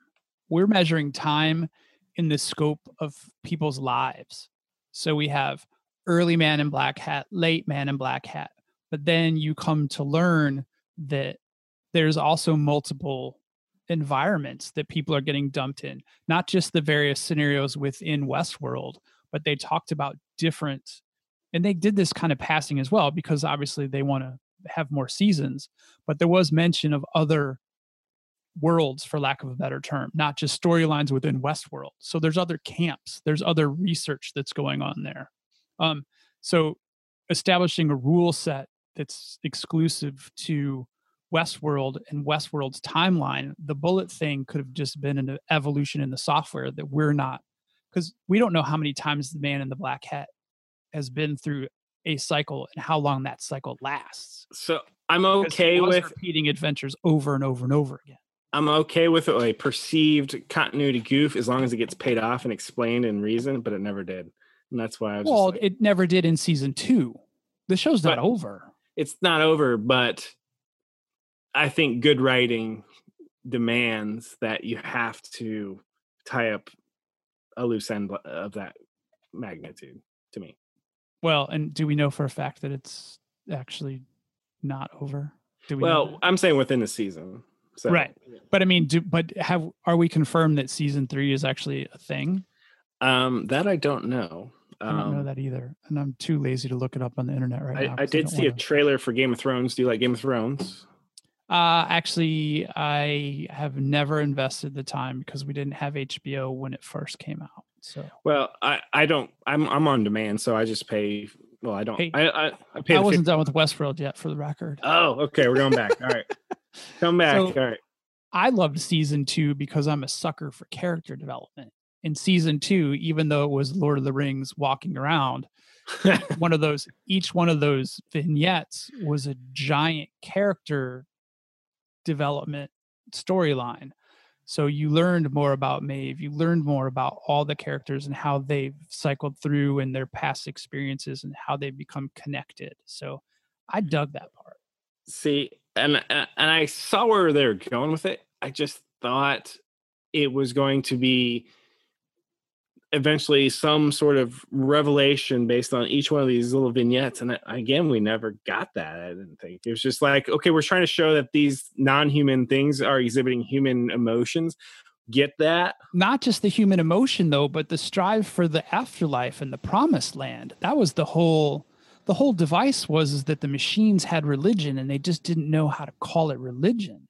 We're measuring time in the scope of people's lives. So we have early man in black hat, late man in black hat. But then you come to learn that there's also multiple environments that people are getting dumped in, not just the various scenarios within Westworld, but they talked about different, and they did this kind of passing as well, because obviously they want to have more seasons. But there was mention of other worlds for lack of a better term not just storylines within westworld so there's other camps there's other research that's going on there um, so establishing a rule set that's exclusive to westworld and westworld's timeline the bullet thing could have just been an evolution in the software that we're not because we don't know how many times the man in the black hat has been through a cycle and how long that cycle lasts So I'm okay with repeating adventures over and over and over again I'm okay with a perceived continuity goof as long as it gets paid off and explained and reasoned, but it never did. And that's why I was well just like, it never did in season two the show's not over it's not over, but I think good writing demands that you have to tie up a loose end of that magnitude to me. well and do we know for a fact that it's actually not over do we Well. I'm saying within the season. So Right. but i mean do but have are we confirmed that season three is actually a thing Um, that I don't know. I don't know Um, that either and i'm too lazy to look it up on the internet right now I, I 'cause did don't see a wanna- trailer for Game of Thrones. Do you like Game of Thrones? Uh, actually, I have never invested the time because we didn't have HBO when it first came out. So Well, I, I don't. I'm I'm on demand, so I just pay. Well, I don't. Hey, I I, I pay. I wasn't 50 done with Westworld yet, for the record. Oh, okay. We're going back. [laughs] All right. Come back. So- All right. I loved season two because I'm a sucker for character development. In season two, even though it was Lord of the Rings walking around, [laughs] one of those, each one of those vignettes was a giant character development storyline. So you learned more about Maeve, you learned more about all the characters and how they've cycled through and their past experiences and how they've become connected. So I dug that part. See, and and and I saw where they're going with it. I just thought it was going to be eventually some sort of revelation based on each one of these little vignettes and uh, again we never got that i didn't think. It was just like okay we're trying to show that these non-human things are exhibiting human emotions. Get that? Not just the human emotion though but the strive for the afterlife and the promised land. That was the whole the whole device was is that the machines had religion and they just didn't know how to call it religion.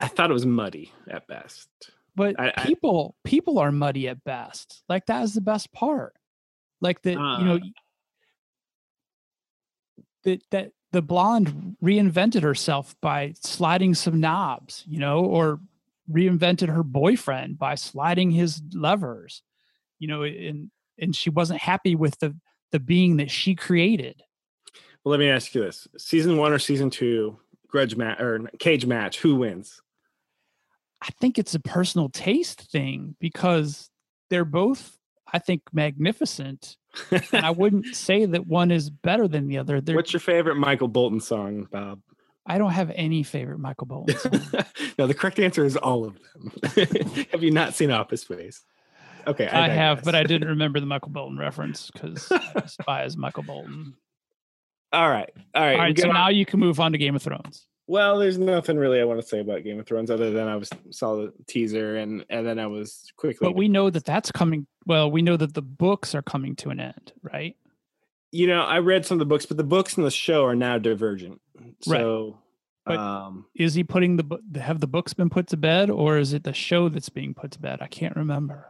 I thought it was muddy at best but I- I- people people are muddy at best. Like that is the best part. Like that you know Uh. that that the blonde reinvented herself by sliding some knobs you know or reinvented her boyfriend by sliding his levers you know and and she wasn't happy with the the being that she created. Well let me ask you this. Season one or season two grudge match or cage match who wins I think it's a personal taste thing because they're both, I think, magnificent. And I wouldn't [laughs] say that one is better than the other. They're, what's your favorite michael bolton song bob I don't have any favorite Michael Bolton [laughs] song. no, the correct answer is all of them. [laughs] have you not seen Office Space? Okay, I have, but I didn't remember the Michael Bolton reference because I despise Michael Bolton. All right, all right. All right, so on- now you can move on to Game of Thrones. Well, there's nothing really I want to say about Game of Thrones other than I was saw the teaser and and then I was quickly. But we know that that's coming. Well, we know that the books are coming to an end, right? you know, I read some of the books, but the books and the show are now divergent. Right. So, But- um, Is he putting the book? Have the books been put to bed, or is it the show that's being put to bed? I can't remember.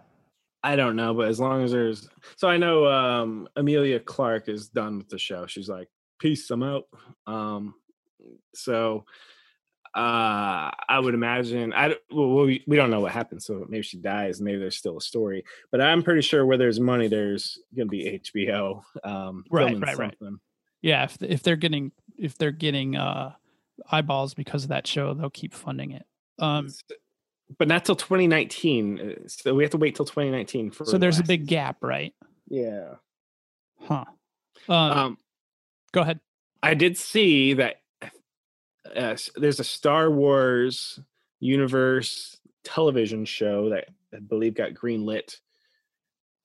I don't know, but as long as there's, so I know um Emilia Clarke is done with the show. She's like, peace, I'm out. Um, so uh I would imagine I well we, we don't know what happens, so maybe she dies, maybe there's still a story. But I'm pretty sure where there's money, there's gonna be HBO. Um, Right, right, right. something. Yeah, if if they're getting if they're getting uh eyeballs because of that show, they'll keep funding it. Um, but not till 2019. uh, So we have to wait till 2019 for. so there's a big gap, right? Yeah. Huh. Um, Um, go ahead. I did see that uh, there's a Star Wars universe television show that I believe got greenlit.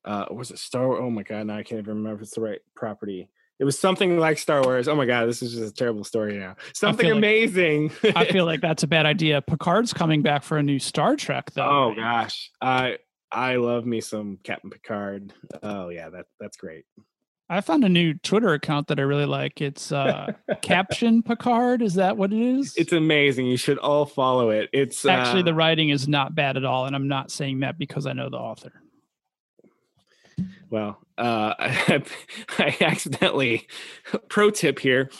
Uh, was it Star? Oh my god! Now I can't even remember if it's the right property. It was something like Star Wars. Oh my god, this is just a terrible story now. Something like- amazing. I feel like [laughs] that's a bad idea. Picard's coming back for a new Star Trek, though. oh right? gosh, I I love me some Captain Picard. Oh yeah, that that's great. I found a new Twitter account that I really like. It's uh, [laughs] Caption Picard. Is that what it is? It's amazing. You should all follow it. It's actually uh, the writing is not bad at all, and I'm not saying that because I know the author. Well, uh, I, [laughs] I accidentally pro tip here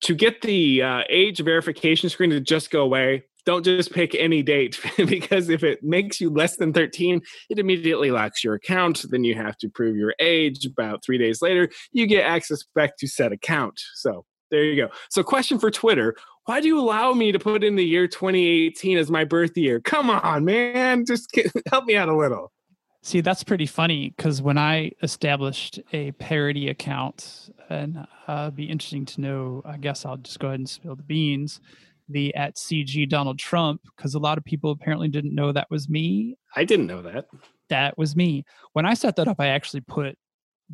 to get the uh, age verification screen to just go away don't just pick any date [laughs] because if it makes you less than 13 it immediately locks your account. Then you have to prove your age. About three days later you get access back to set account. So there you go. So question for twitter why do you allow me to put in the year 2018 as my birth year? Come on man. Just [laughs] help me out a little. See, that's pretty funny because when I established a parody account, and uh, be interesting to know, I guess I'll just go ahead and spill the beans the at CG Donald Trump because a lot of people apparently didn't know that was me. I didn't know that. That was me. When I set that up, I actually put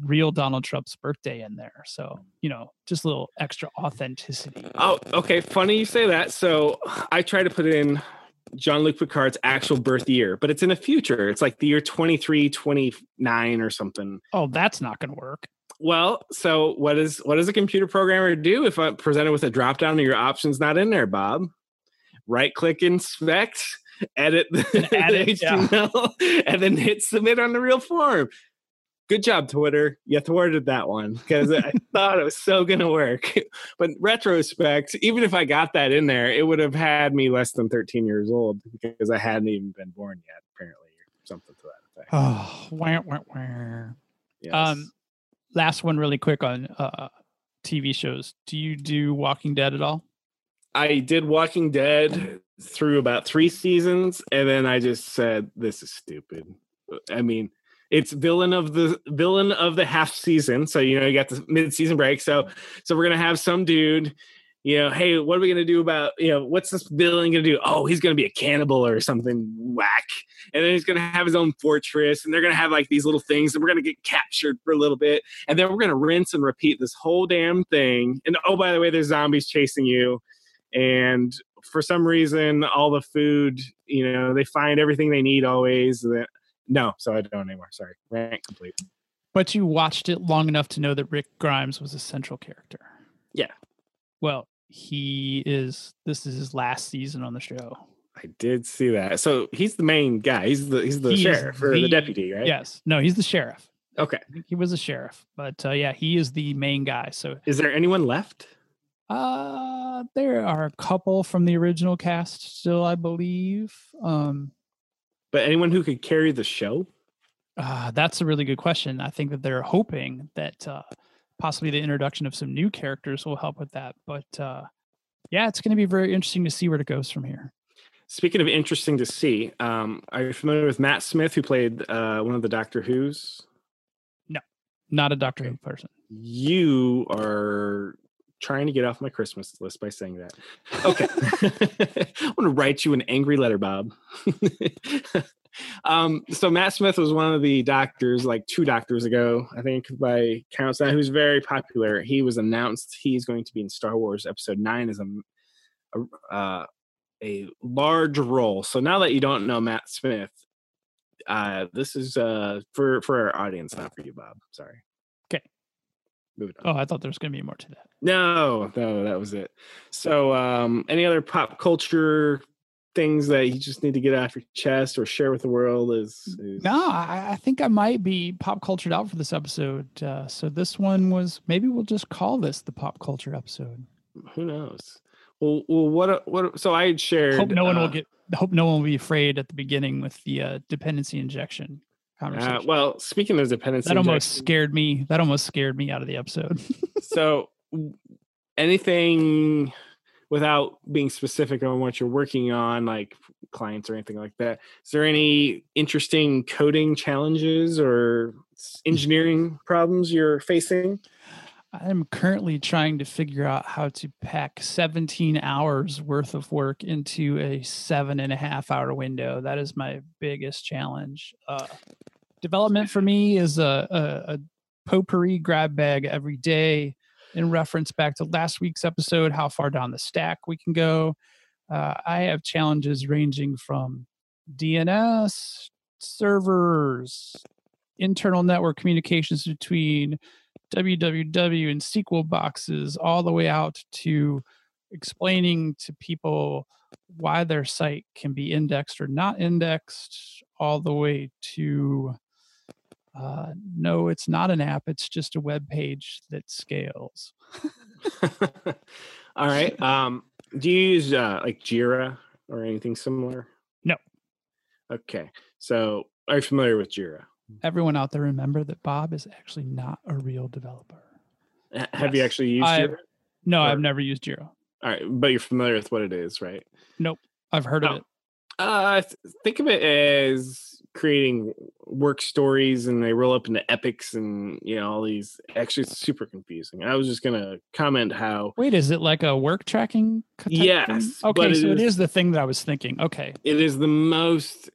real Donald Trump's birthday in there. So, you know, just a little extra authenticity. Oh, okay. Funny you say that. So I try to put in Jean-Luc Picard's actual birth year, but it's in the future. It's like the year 23, 29 or something. Oh, that's not going to work. Well, so what does what does a computer programmer do if I'm presented with a drop down and your options not in there, Bob? Right click inspect, edit the, [laughs] edit, HTML, [laughs] yeah. and then hit submit on the real form. Good job, Twitter. You thwarted that one because I [laughs] thought it was so gonna work. But retrospect, even if I got that in there, it would have had me less than 13 years old because I hadn't even been born yet, apparently, or something to that effect. Oh, [sighs] wah, wah, wah. Yes. Um, last one really quick on uh, TV shows. Do you do Walking Dead at all? I did Walking Dead through about three seasons, and then I just said, "This is stupid." I mean, it's villain of the villain of the half season. So you know you got the mid season break. So so we're gonna have some dude you know, hey, what are we going to do about, you know, what's this villain going to do? Oh, he's going to be a cannibal or something whack. And then he's going to have his own fortress and they're going to have like these little things and we're going to get captured for a little bit. And then we're going to rinse and repeat this whole damn thing. And oh, by the way, there's zombies chasing you. And for some reason, all the food, you know, they find everything they need always. No, so I don't anymore. Sorry. Rant complete. But you watched it long enough to know that Rick Grimes was a central character. Yeah. Well, he is this is his last season on the show. I did see that. So he's the main guy. He's the he's the he sheriff or the, the, deputy, right? Yes. No, he's the sheriff. Okay. He was a sheriff, but uh, yeah, he is the main guy. So is there anyone left? Uh there are a couple from the original cast still, I believe. Um but anyone who could carry the show? Uh, that's a really good question. I think that they're hoping that uh, possibly the introduction of some new characters will help with that. But uh, yeah, it's going to be very interesting to see where it goes from here. Speaking of interesting to see, um, are you familiar with Matt Smith, who played uh, one of the Doctor Who's? No, not a Doctor Who person. You are trying to get off my Christmas list by saying that. Okay. I want to write you an angry letter, Bob. [laughs] um, so Matt Smith was one of the doctors, like two doctors ago, I think, by counts now, who's very popular. He was announced he's going to be in Star Wars Episode Nine as a a, uh, a large role. So now that you don't know Matt Smith, uh, this is uh, for for our audience, not for you, Bob. Sorry. Okay. Moving on. Oh, I thought there was going to be more to that. No, no, that was it. So, um, any other pop culture things that you just need to get off your chest or share with the world is, is... no I, I, think i might be pop cultured out for this episode. Uh, so this one was maybe we'll just call this the pop culture episode. Who knows? Well, well what what so i had shared hope no uh, one will uh get hope no one will be afraid at the beginning with the uh, dependency injection uh, well speaking of dependency that almost scared me that almost scared me out of the episode. [laughs] So anything without being specific on what you're working on, like clients or anything like that, is there any interesting coding challenges or engineering problems you're facing? I'm currently trying to figure out how to pack 17 hours worth of work into a seven and a half hour window. That is my biggest challenge. Uh, development for me is a, a, a potpourri grab bag every day in reference back to last week's episode, how far down the stack we can go. Uh, I have challenges ranging from DNS, servers, internal network communications between www and SQL boxes, all the way out to explaining to people why their site can be indexed or not indexed, all the way to uh, no, it's not an app, it's just a web page that scales. [laughs] all right. Um, do you use uh, like Jira or anything similar? No. Okay. So are you familiar with Jira? Everyone out there remember that Bob is actually not a real developer. Have you actually used I- Jira? No, Or- I've never used Jira. All right, but you're familiar with what it is, right? Nope. I've heard of it. Uh, th- think of it as creating work stories, and they roll up into epics, and you know all these. Actually, it's super confusing. I was just gonna comment how Wait, is it like a work tracking? type thing? Yes, Okay, it so it is- the thing that I was thinking. Okay. it is the most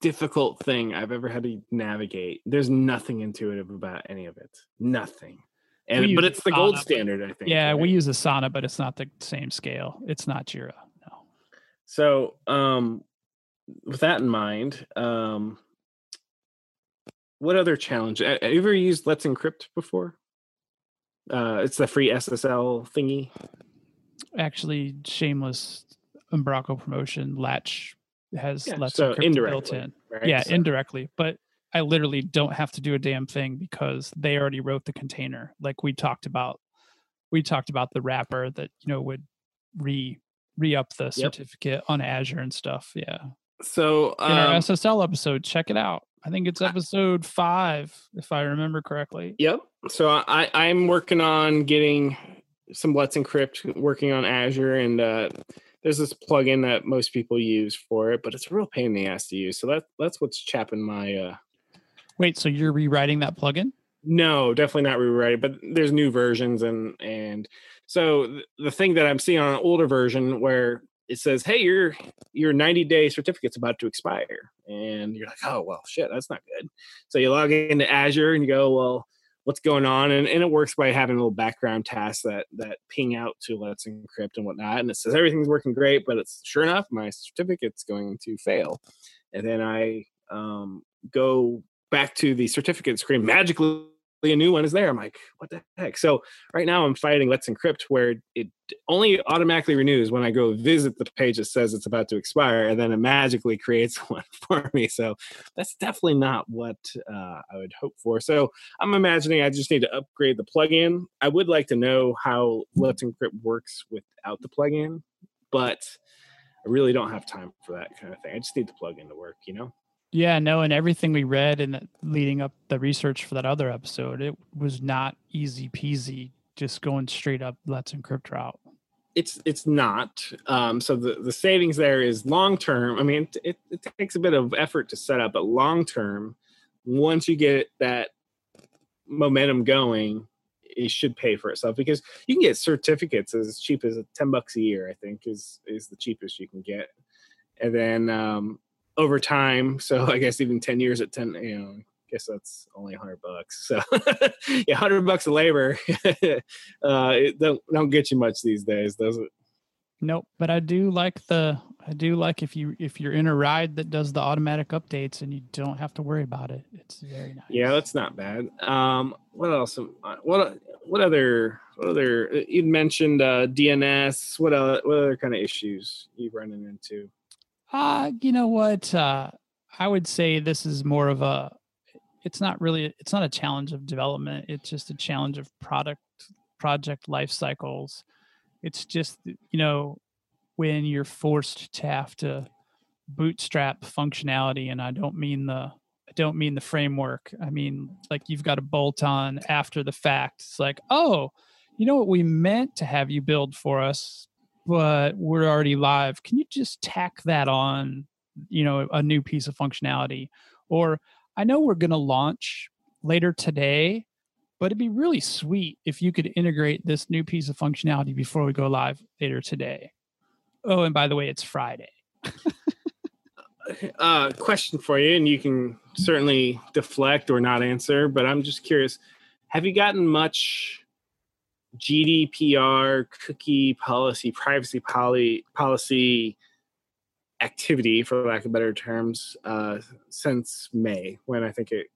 difficult thing I've ever had to navigate. There's nothing intuitive about any of it. Nothing. And We but it's the gold Asana, standard, I think. Yeah, we use Asana, but it's not the same scale. It's not Jira. No. So, um, with that in mind, um, what other challenge? Have you ever used Let's Encrypt before? Uh, it's the free SSL thingy. Actually, shameless Umbraco promotion. Latch has Yeah, Let's so Encrypt built in. right? Yeah, So- indirectly. But I literally don't have to do a damn thing because they already wrote the container. Like we talked about. We talked about the wrapper that you know would re re up the certificate on Azure and stuff. Yeah. So in our um, SSL episode. Check it out. I think it's episode five, if I remember correctly. Yep. So I I'm working on getting some Let's Encrypt, working on Azure, and uh, there's this plugin that most people use for it, but it's a real pain in the ass to use. So that that's what's chapping my. Uh, Wait, so you're rewriting that plugin? no, definitely not rewrite, but there's new versions, and and so th- the thing that I'm seeing on an older version where it says, "Hey, your your 90 day certificate's about to expire," and you're like, "Oh well, shit, that's not good." So you log into Azure and you go, "Well." what's going on and, and it works by having a little background tasks that that ping out to let's encrypt and whatnot and it says everything's working great but it's sure enough my certificate's going to fail and then i um, go back to the certificate screen magically a new one is there i'm like what the heck so right now i'm fighting let's encrypt where it only automatically renews when i go visit the page that says it's about to expire and then it magically creates [laughs] one for me so that's definitely not what uh, i would hope for so I'm imagining I just need to upgrade the plugin. I would like to know how Let's Encrypt works without the plugin, but I really don't have time for that kind of thing. I just need the plugin to work, you know? Yeah, no, and everything we read and leading up the research for that other episode, it was not easy peasy just going straight up let's encrypt route. It's it's not. Um, so the, the savings there is long term. I mean, it, it takes a bit of effort to set up, but long term, once you get that momentum going, it should pay for itself because you can get certificates as cheap as 10 bucks a year, I think is is the cheapest you can get. And then um over time, so I guess even 10 years at 10, you know, I guess that's only 100 bucks. So [laughs] yeah, 100 bucks of labor [laughs] uh it don't don't get you much these days, does it? Nope, but I do like the I do like if you if you're in a ride that does the automatic updates and you don't have to worry about it. It's very nice. Yeah, that's not bad. Um, what else? What what other what other? uh, You mentioned uh, DNS. What other what other kind of issues you running into? Uh, you know what? Uh, I would say this is more of a. It's not really. It's not a challenge of development. It's just a challenge of product project life cycles. It's just you know when you're forced to have to bootstrap functionality, and I don't mean the. I don't mean the framework. I mean like you've got to bolt on after the fact. It's like, oh, you know what we meant to have you build for us, but we're already live. Can you just tack that on, you know, a new piece of functionality? Or I know we're going to launch later today, but it'd be really sweet if you could integrate this new piece of functionality before we go live later today. Oh, and by the way, it's Friday. [laughs] Uh, question for you, and you can certainly deflect or not answer. But I'm just curious: Have you gotten much GDPR cookie policy, privacy poly, policy activity, for lack of better terms, uh, since May when I think it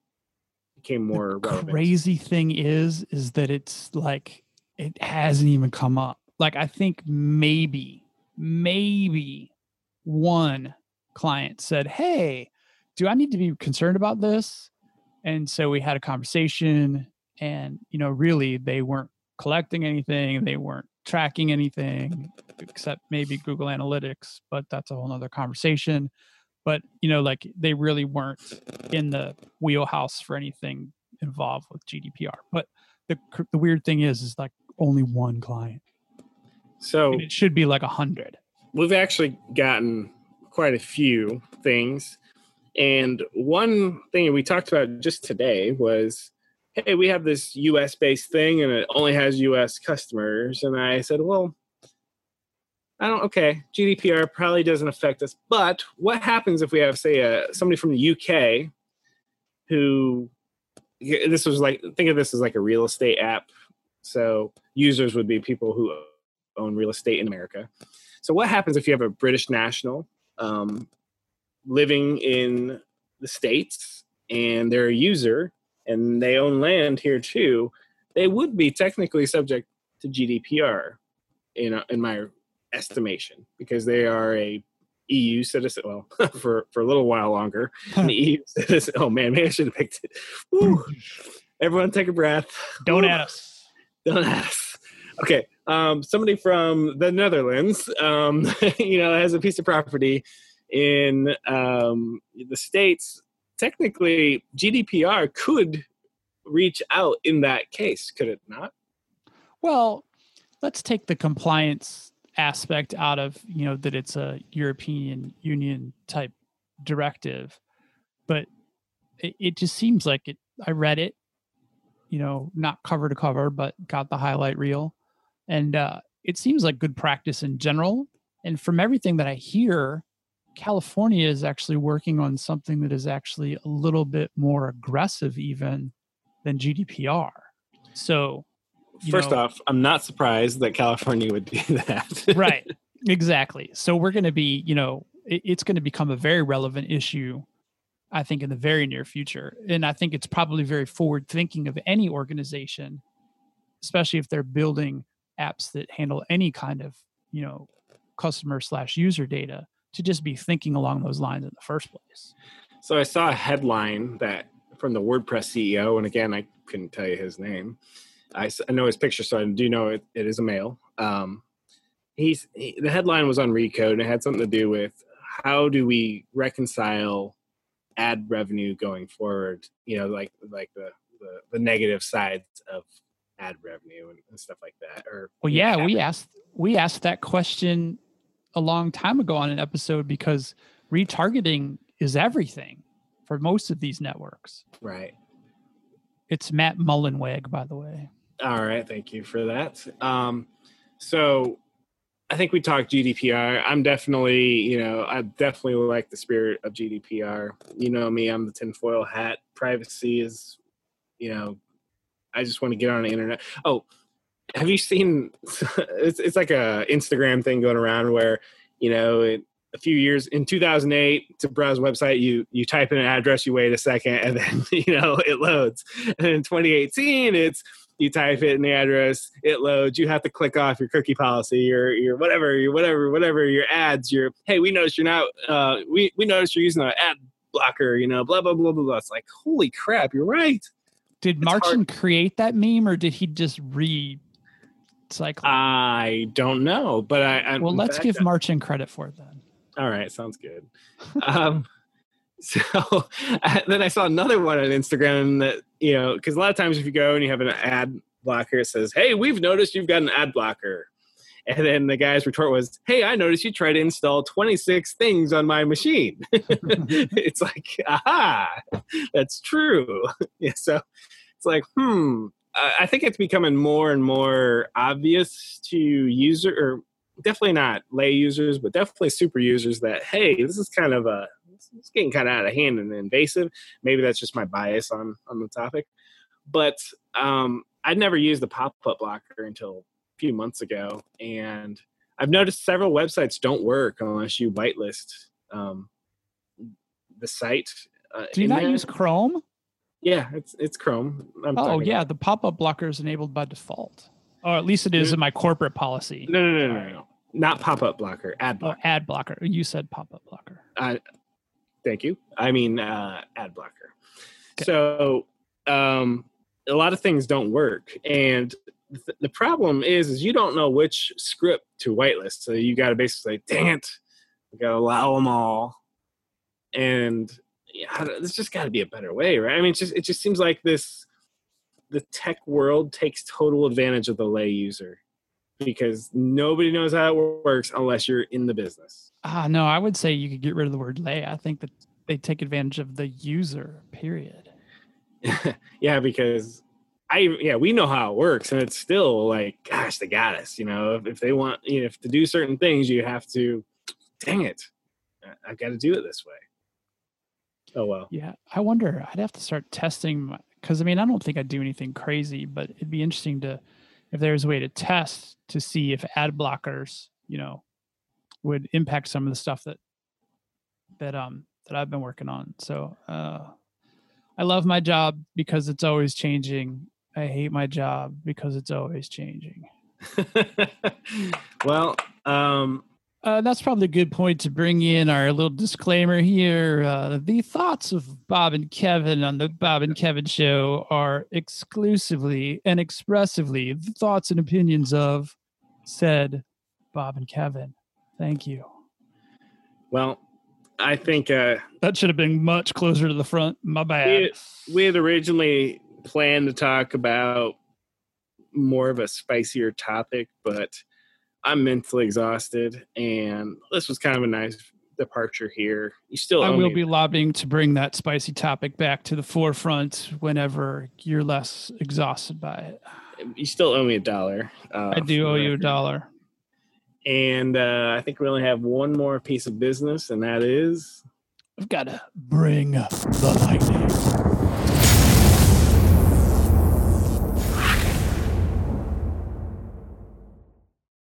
became more the relevant. crazy thing is is that it's like it hasn't even come up like i think maybe maybe one client said hey do i need to be concerned about this and so we had a conversation and you know really they weren't collecting anything they weren't tracking anything except maybe google analytics but that's a whole nother conversation. But you know like they really weren't in the wheelhouse for anything involved with gdpr but the, the weird thing is is like only one client. So and it should be like a hundred. we've actually gotten quite a few things. And one thing we talked about just today was hey, we have this US based thing and it only has US customers. And I said, well, I don't, okay, GDPR probably doesn't affect us. But what happens if we have, say, uh, somebody from the UK who this was like, think of this as like a real estate app. So users would be people who own real estate in America. So what happens if you have a British national um, living in the states and they're a user and they own land here too? They would be technically subject to GDPR, in uh, in my estimation, because they are a EU citizen. Well, [laughs] for for a little while longer, an EU [laughs] citizen. Oh man, maybe I should have picked it. Woo. Everyone, take a breath. don't Woo. add us Don't ask. Okay. Um, somebody from the Netherlands, um, [laughs] you know, has a piece of property in um, the States. Technically, GDPR could reach out in that case, could it not? Well, let's take the compliance aspect out of, you know, that it's a European Union type directive. But it, it just seems like it I read it, you know, not cover to cover, but got the highlight reel. And uh it seems like good practice in general. And from everything that I hear, California is actually working on something that is actually a little bit more aggressive even than GDPR. So First know- off, I'm not surprised that California would [laughs] do that. right exactly so we're going to be you know it, it's going to become a very relevant issue i think in the very near future and i think it's probably very forward thinking of any organization especially if they're building apps that handle any kind of you know customer slash user data to just be thinking along those lines in the first place So I saw a headline that from the WordPress CEO, and again, I couldn't tell you his name. I, know his picture, so I do know it, it is a male. Um, he's he, the headline was on Recode, and it had something to do with how do we reconcile ad revenue going forward? You know, like like the the, the negative sides of ad revenue and, and stuff like that. Or Well, yeah, we asked we asked that question a long time ago on an episode because retargeting is everything for most of these networks. right. It's Matt Mullenweg, by the way. All right, thank you for that. Um, so I think we talked GDPR. I'm definitely, you know, I definitely like the spirit of GDPR. You know me, I'm the tinfoil hat. Privacy is, you know, I just want to get on the internet. Oh, have you seen? [laughs] It's it's like a Instagram thing going around where, you know, it, a few years in 2008 to browse a website, you you type in an address, you wait a second, and then [laughs] you know it loads. And in 2018, it's you type it in the address, it loads. You have to click off your cookie policy, your your whatever, your whatever, whatever, your ads. Your hey, we noticed you're not. Uh, we we noticed you're using an ad blocker. You know, blah blah blah blah blah. It's like holy crap, you're right. Did It's Martin hard- create that meme or did he just recycle? I don't know, but I. I well, let's give Martin credit for it then. All right, sounds good. um, [laughs] so then I saw another one on Instagram that you know because a lot of times if you go and you have an ad blocker, it says, "Hey, we've noticed you've got an ad blocker," and then the guy's retort was, "Hey, I noticed you tried to install 26 things on my machine." [laughs] it's like, aha, that's true. [laughs] yeah, so it's like, hmm. I I think it's becoming more and more obvious to user or definitely not lay users, but definitely super users that hey, this is kind of a it's getting kind of out of hand and invasive. Maybe that's just my bias on on the topic, but um, I'd never used the pop up blocker until a few months ago, and I've noticed several websites don't work unless you whitelist um, the site. Uh, Do you not use Chrome? Yeah, it's it's Chrome. I'm Oh yeah, about. the pop-up blocker is enabled by default, or at least it is in my corporate policy. No, no, no, no, no. Not pop-up blocker. Ad Oh, blocker. ad blocker. You said pop-up blocker. Uh, thank you. I mean uh, ad blocker. Okay. So um, a lot of things don't work, and th- the problem is, is you don't know which script to whitelist. So you got to basically say, "Dang it, we got to allow them all," and yeah, there's just got to be a better way, right? I mean, just it just seems like this the tech world takes total advantage of the lay user because nobody knows how it works unless you're in the business. Ah, no, I would say you could get rid of the word lay. I think that they take advantage of the user. Period. [laughs] yeah, because I yeah we know how it works, and it's still like, gosh, they got us. You know, if, if they want, you know, if to do certain things, you have to. Dang it, I've got to do it this way. Oh well. Yeah, I wonder. I'd have to start testing because I mean I don't think I'd do anything crazy, but it'd be interesting to if there's a way to test to see if ad blockers, you know, would impact some of the stuff that that um that I've been working on. So uh I love my job because it's always changing. I hate my job because it's always changing. [laughs] well, um, Uh, that's probably a good point to bring in our little disclaimer here. Uh, the thoughts of Bob and Kevin on the Bob and Kevin show are exclusively and expressively the thoughts and opinions of said Bob and Kevin. Thank you. well, I think uh, That should have been much closer to the front. My bad. we, we had originally planned to talk about more of a spicier topic, but I'm mentally exhausted, and this was kind of a nice departure here. You still, I will be lobbying to bring that spicy topic back to the forefront whenever you're less exhausted by it. you still owe me a dollar. Uh, I do owe you a dollar. And uh, I think we only have one more piece of business, and that is I've got to bring the lightning.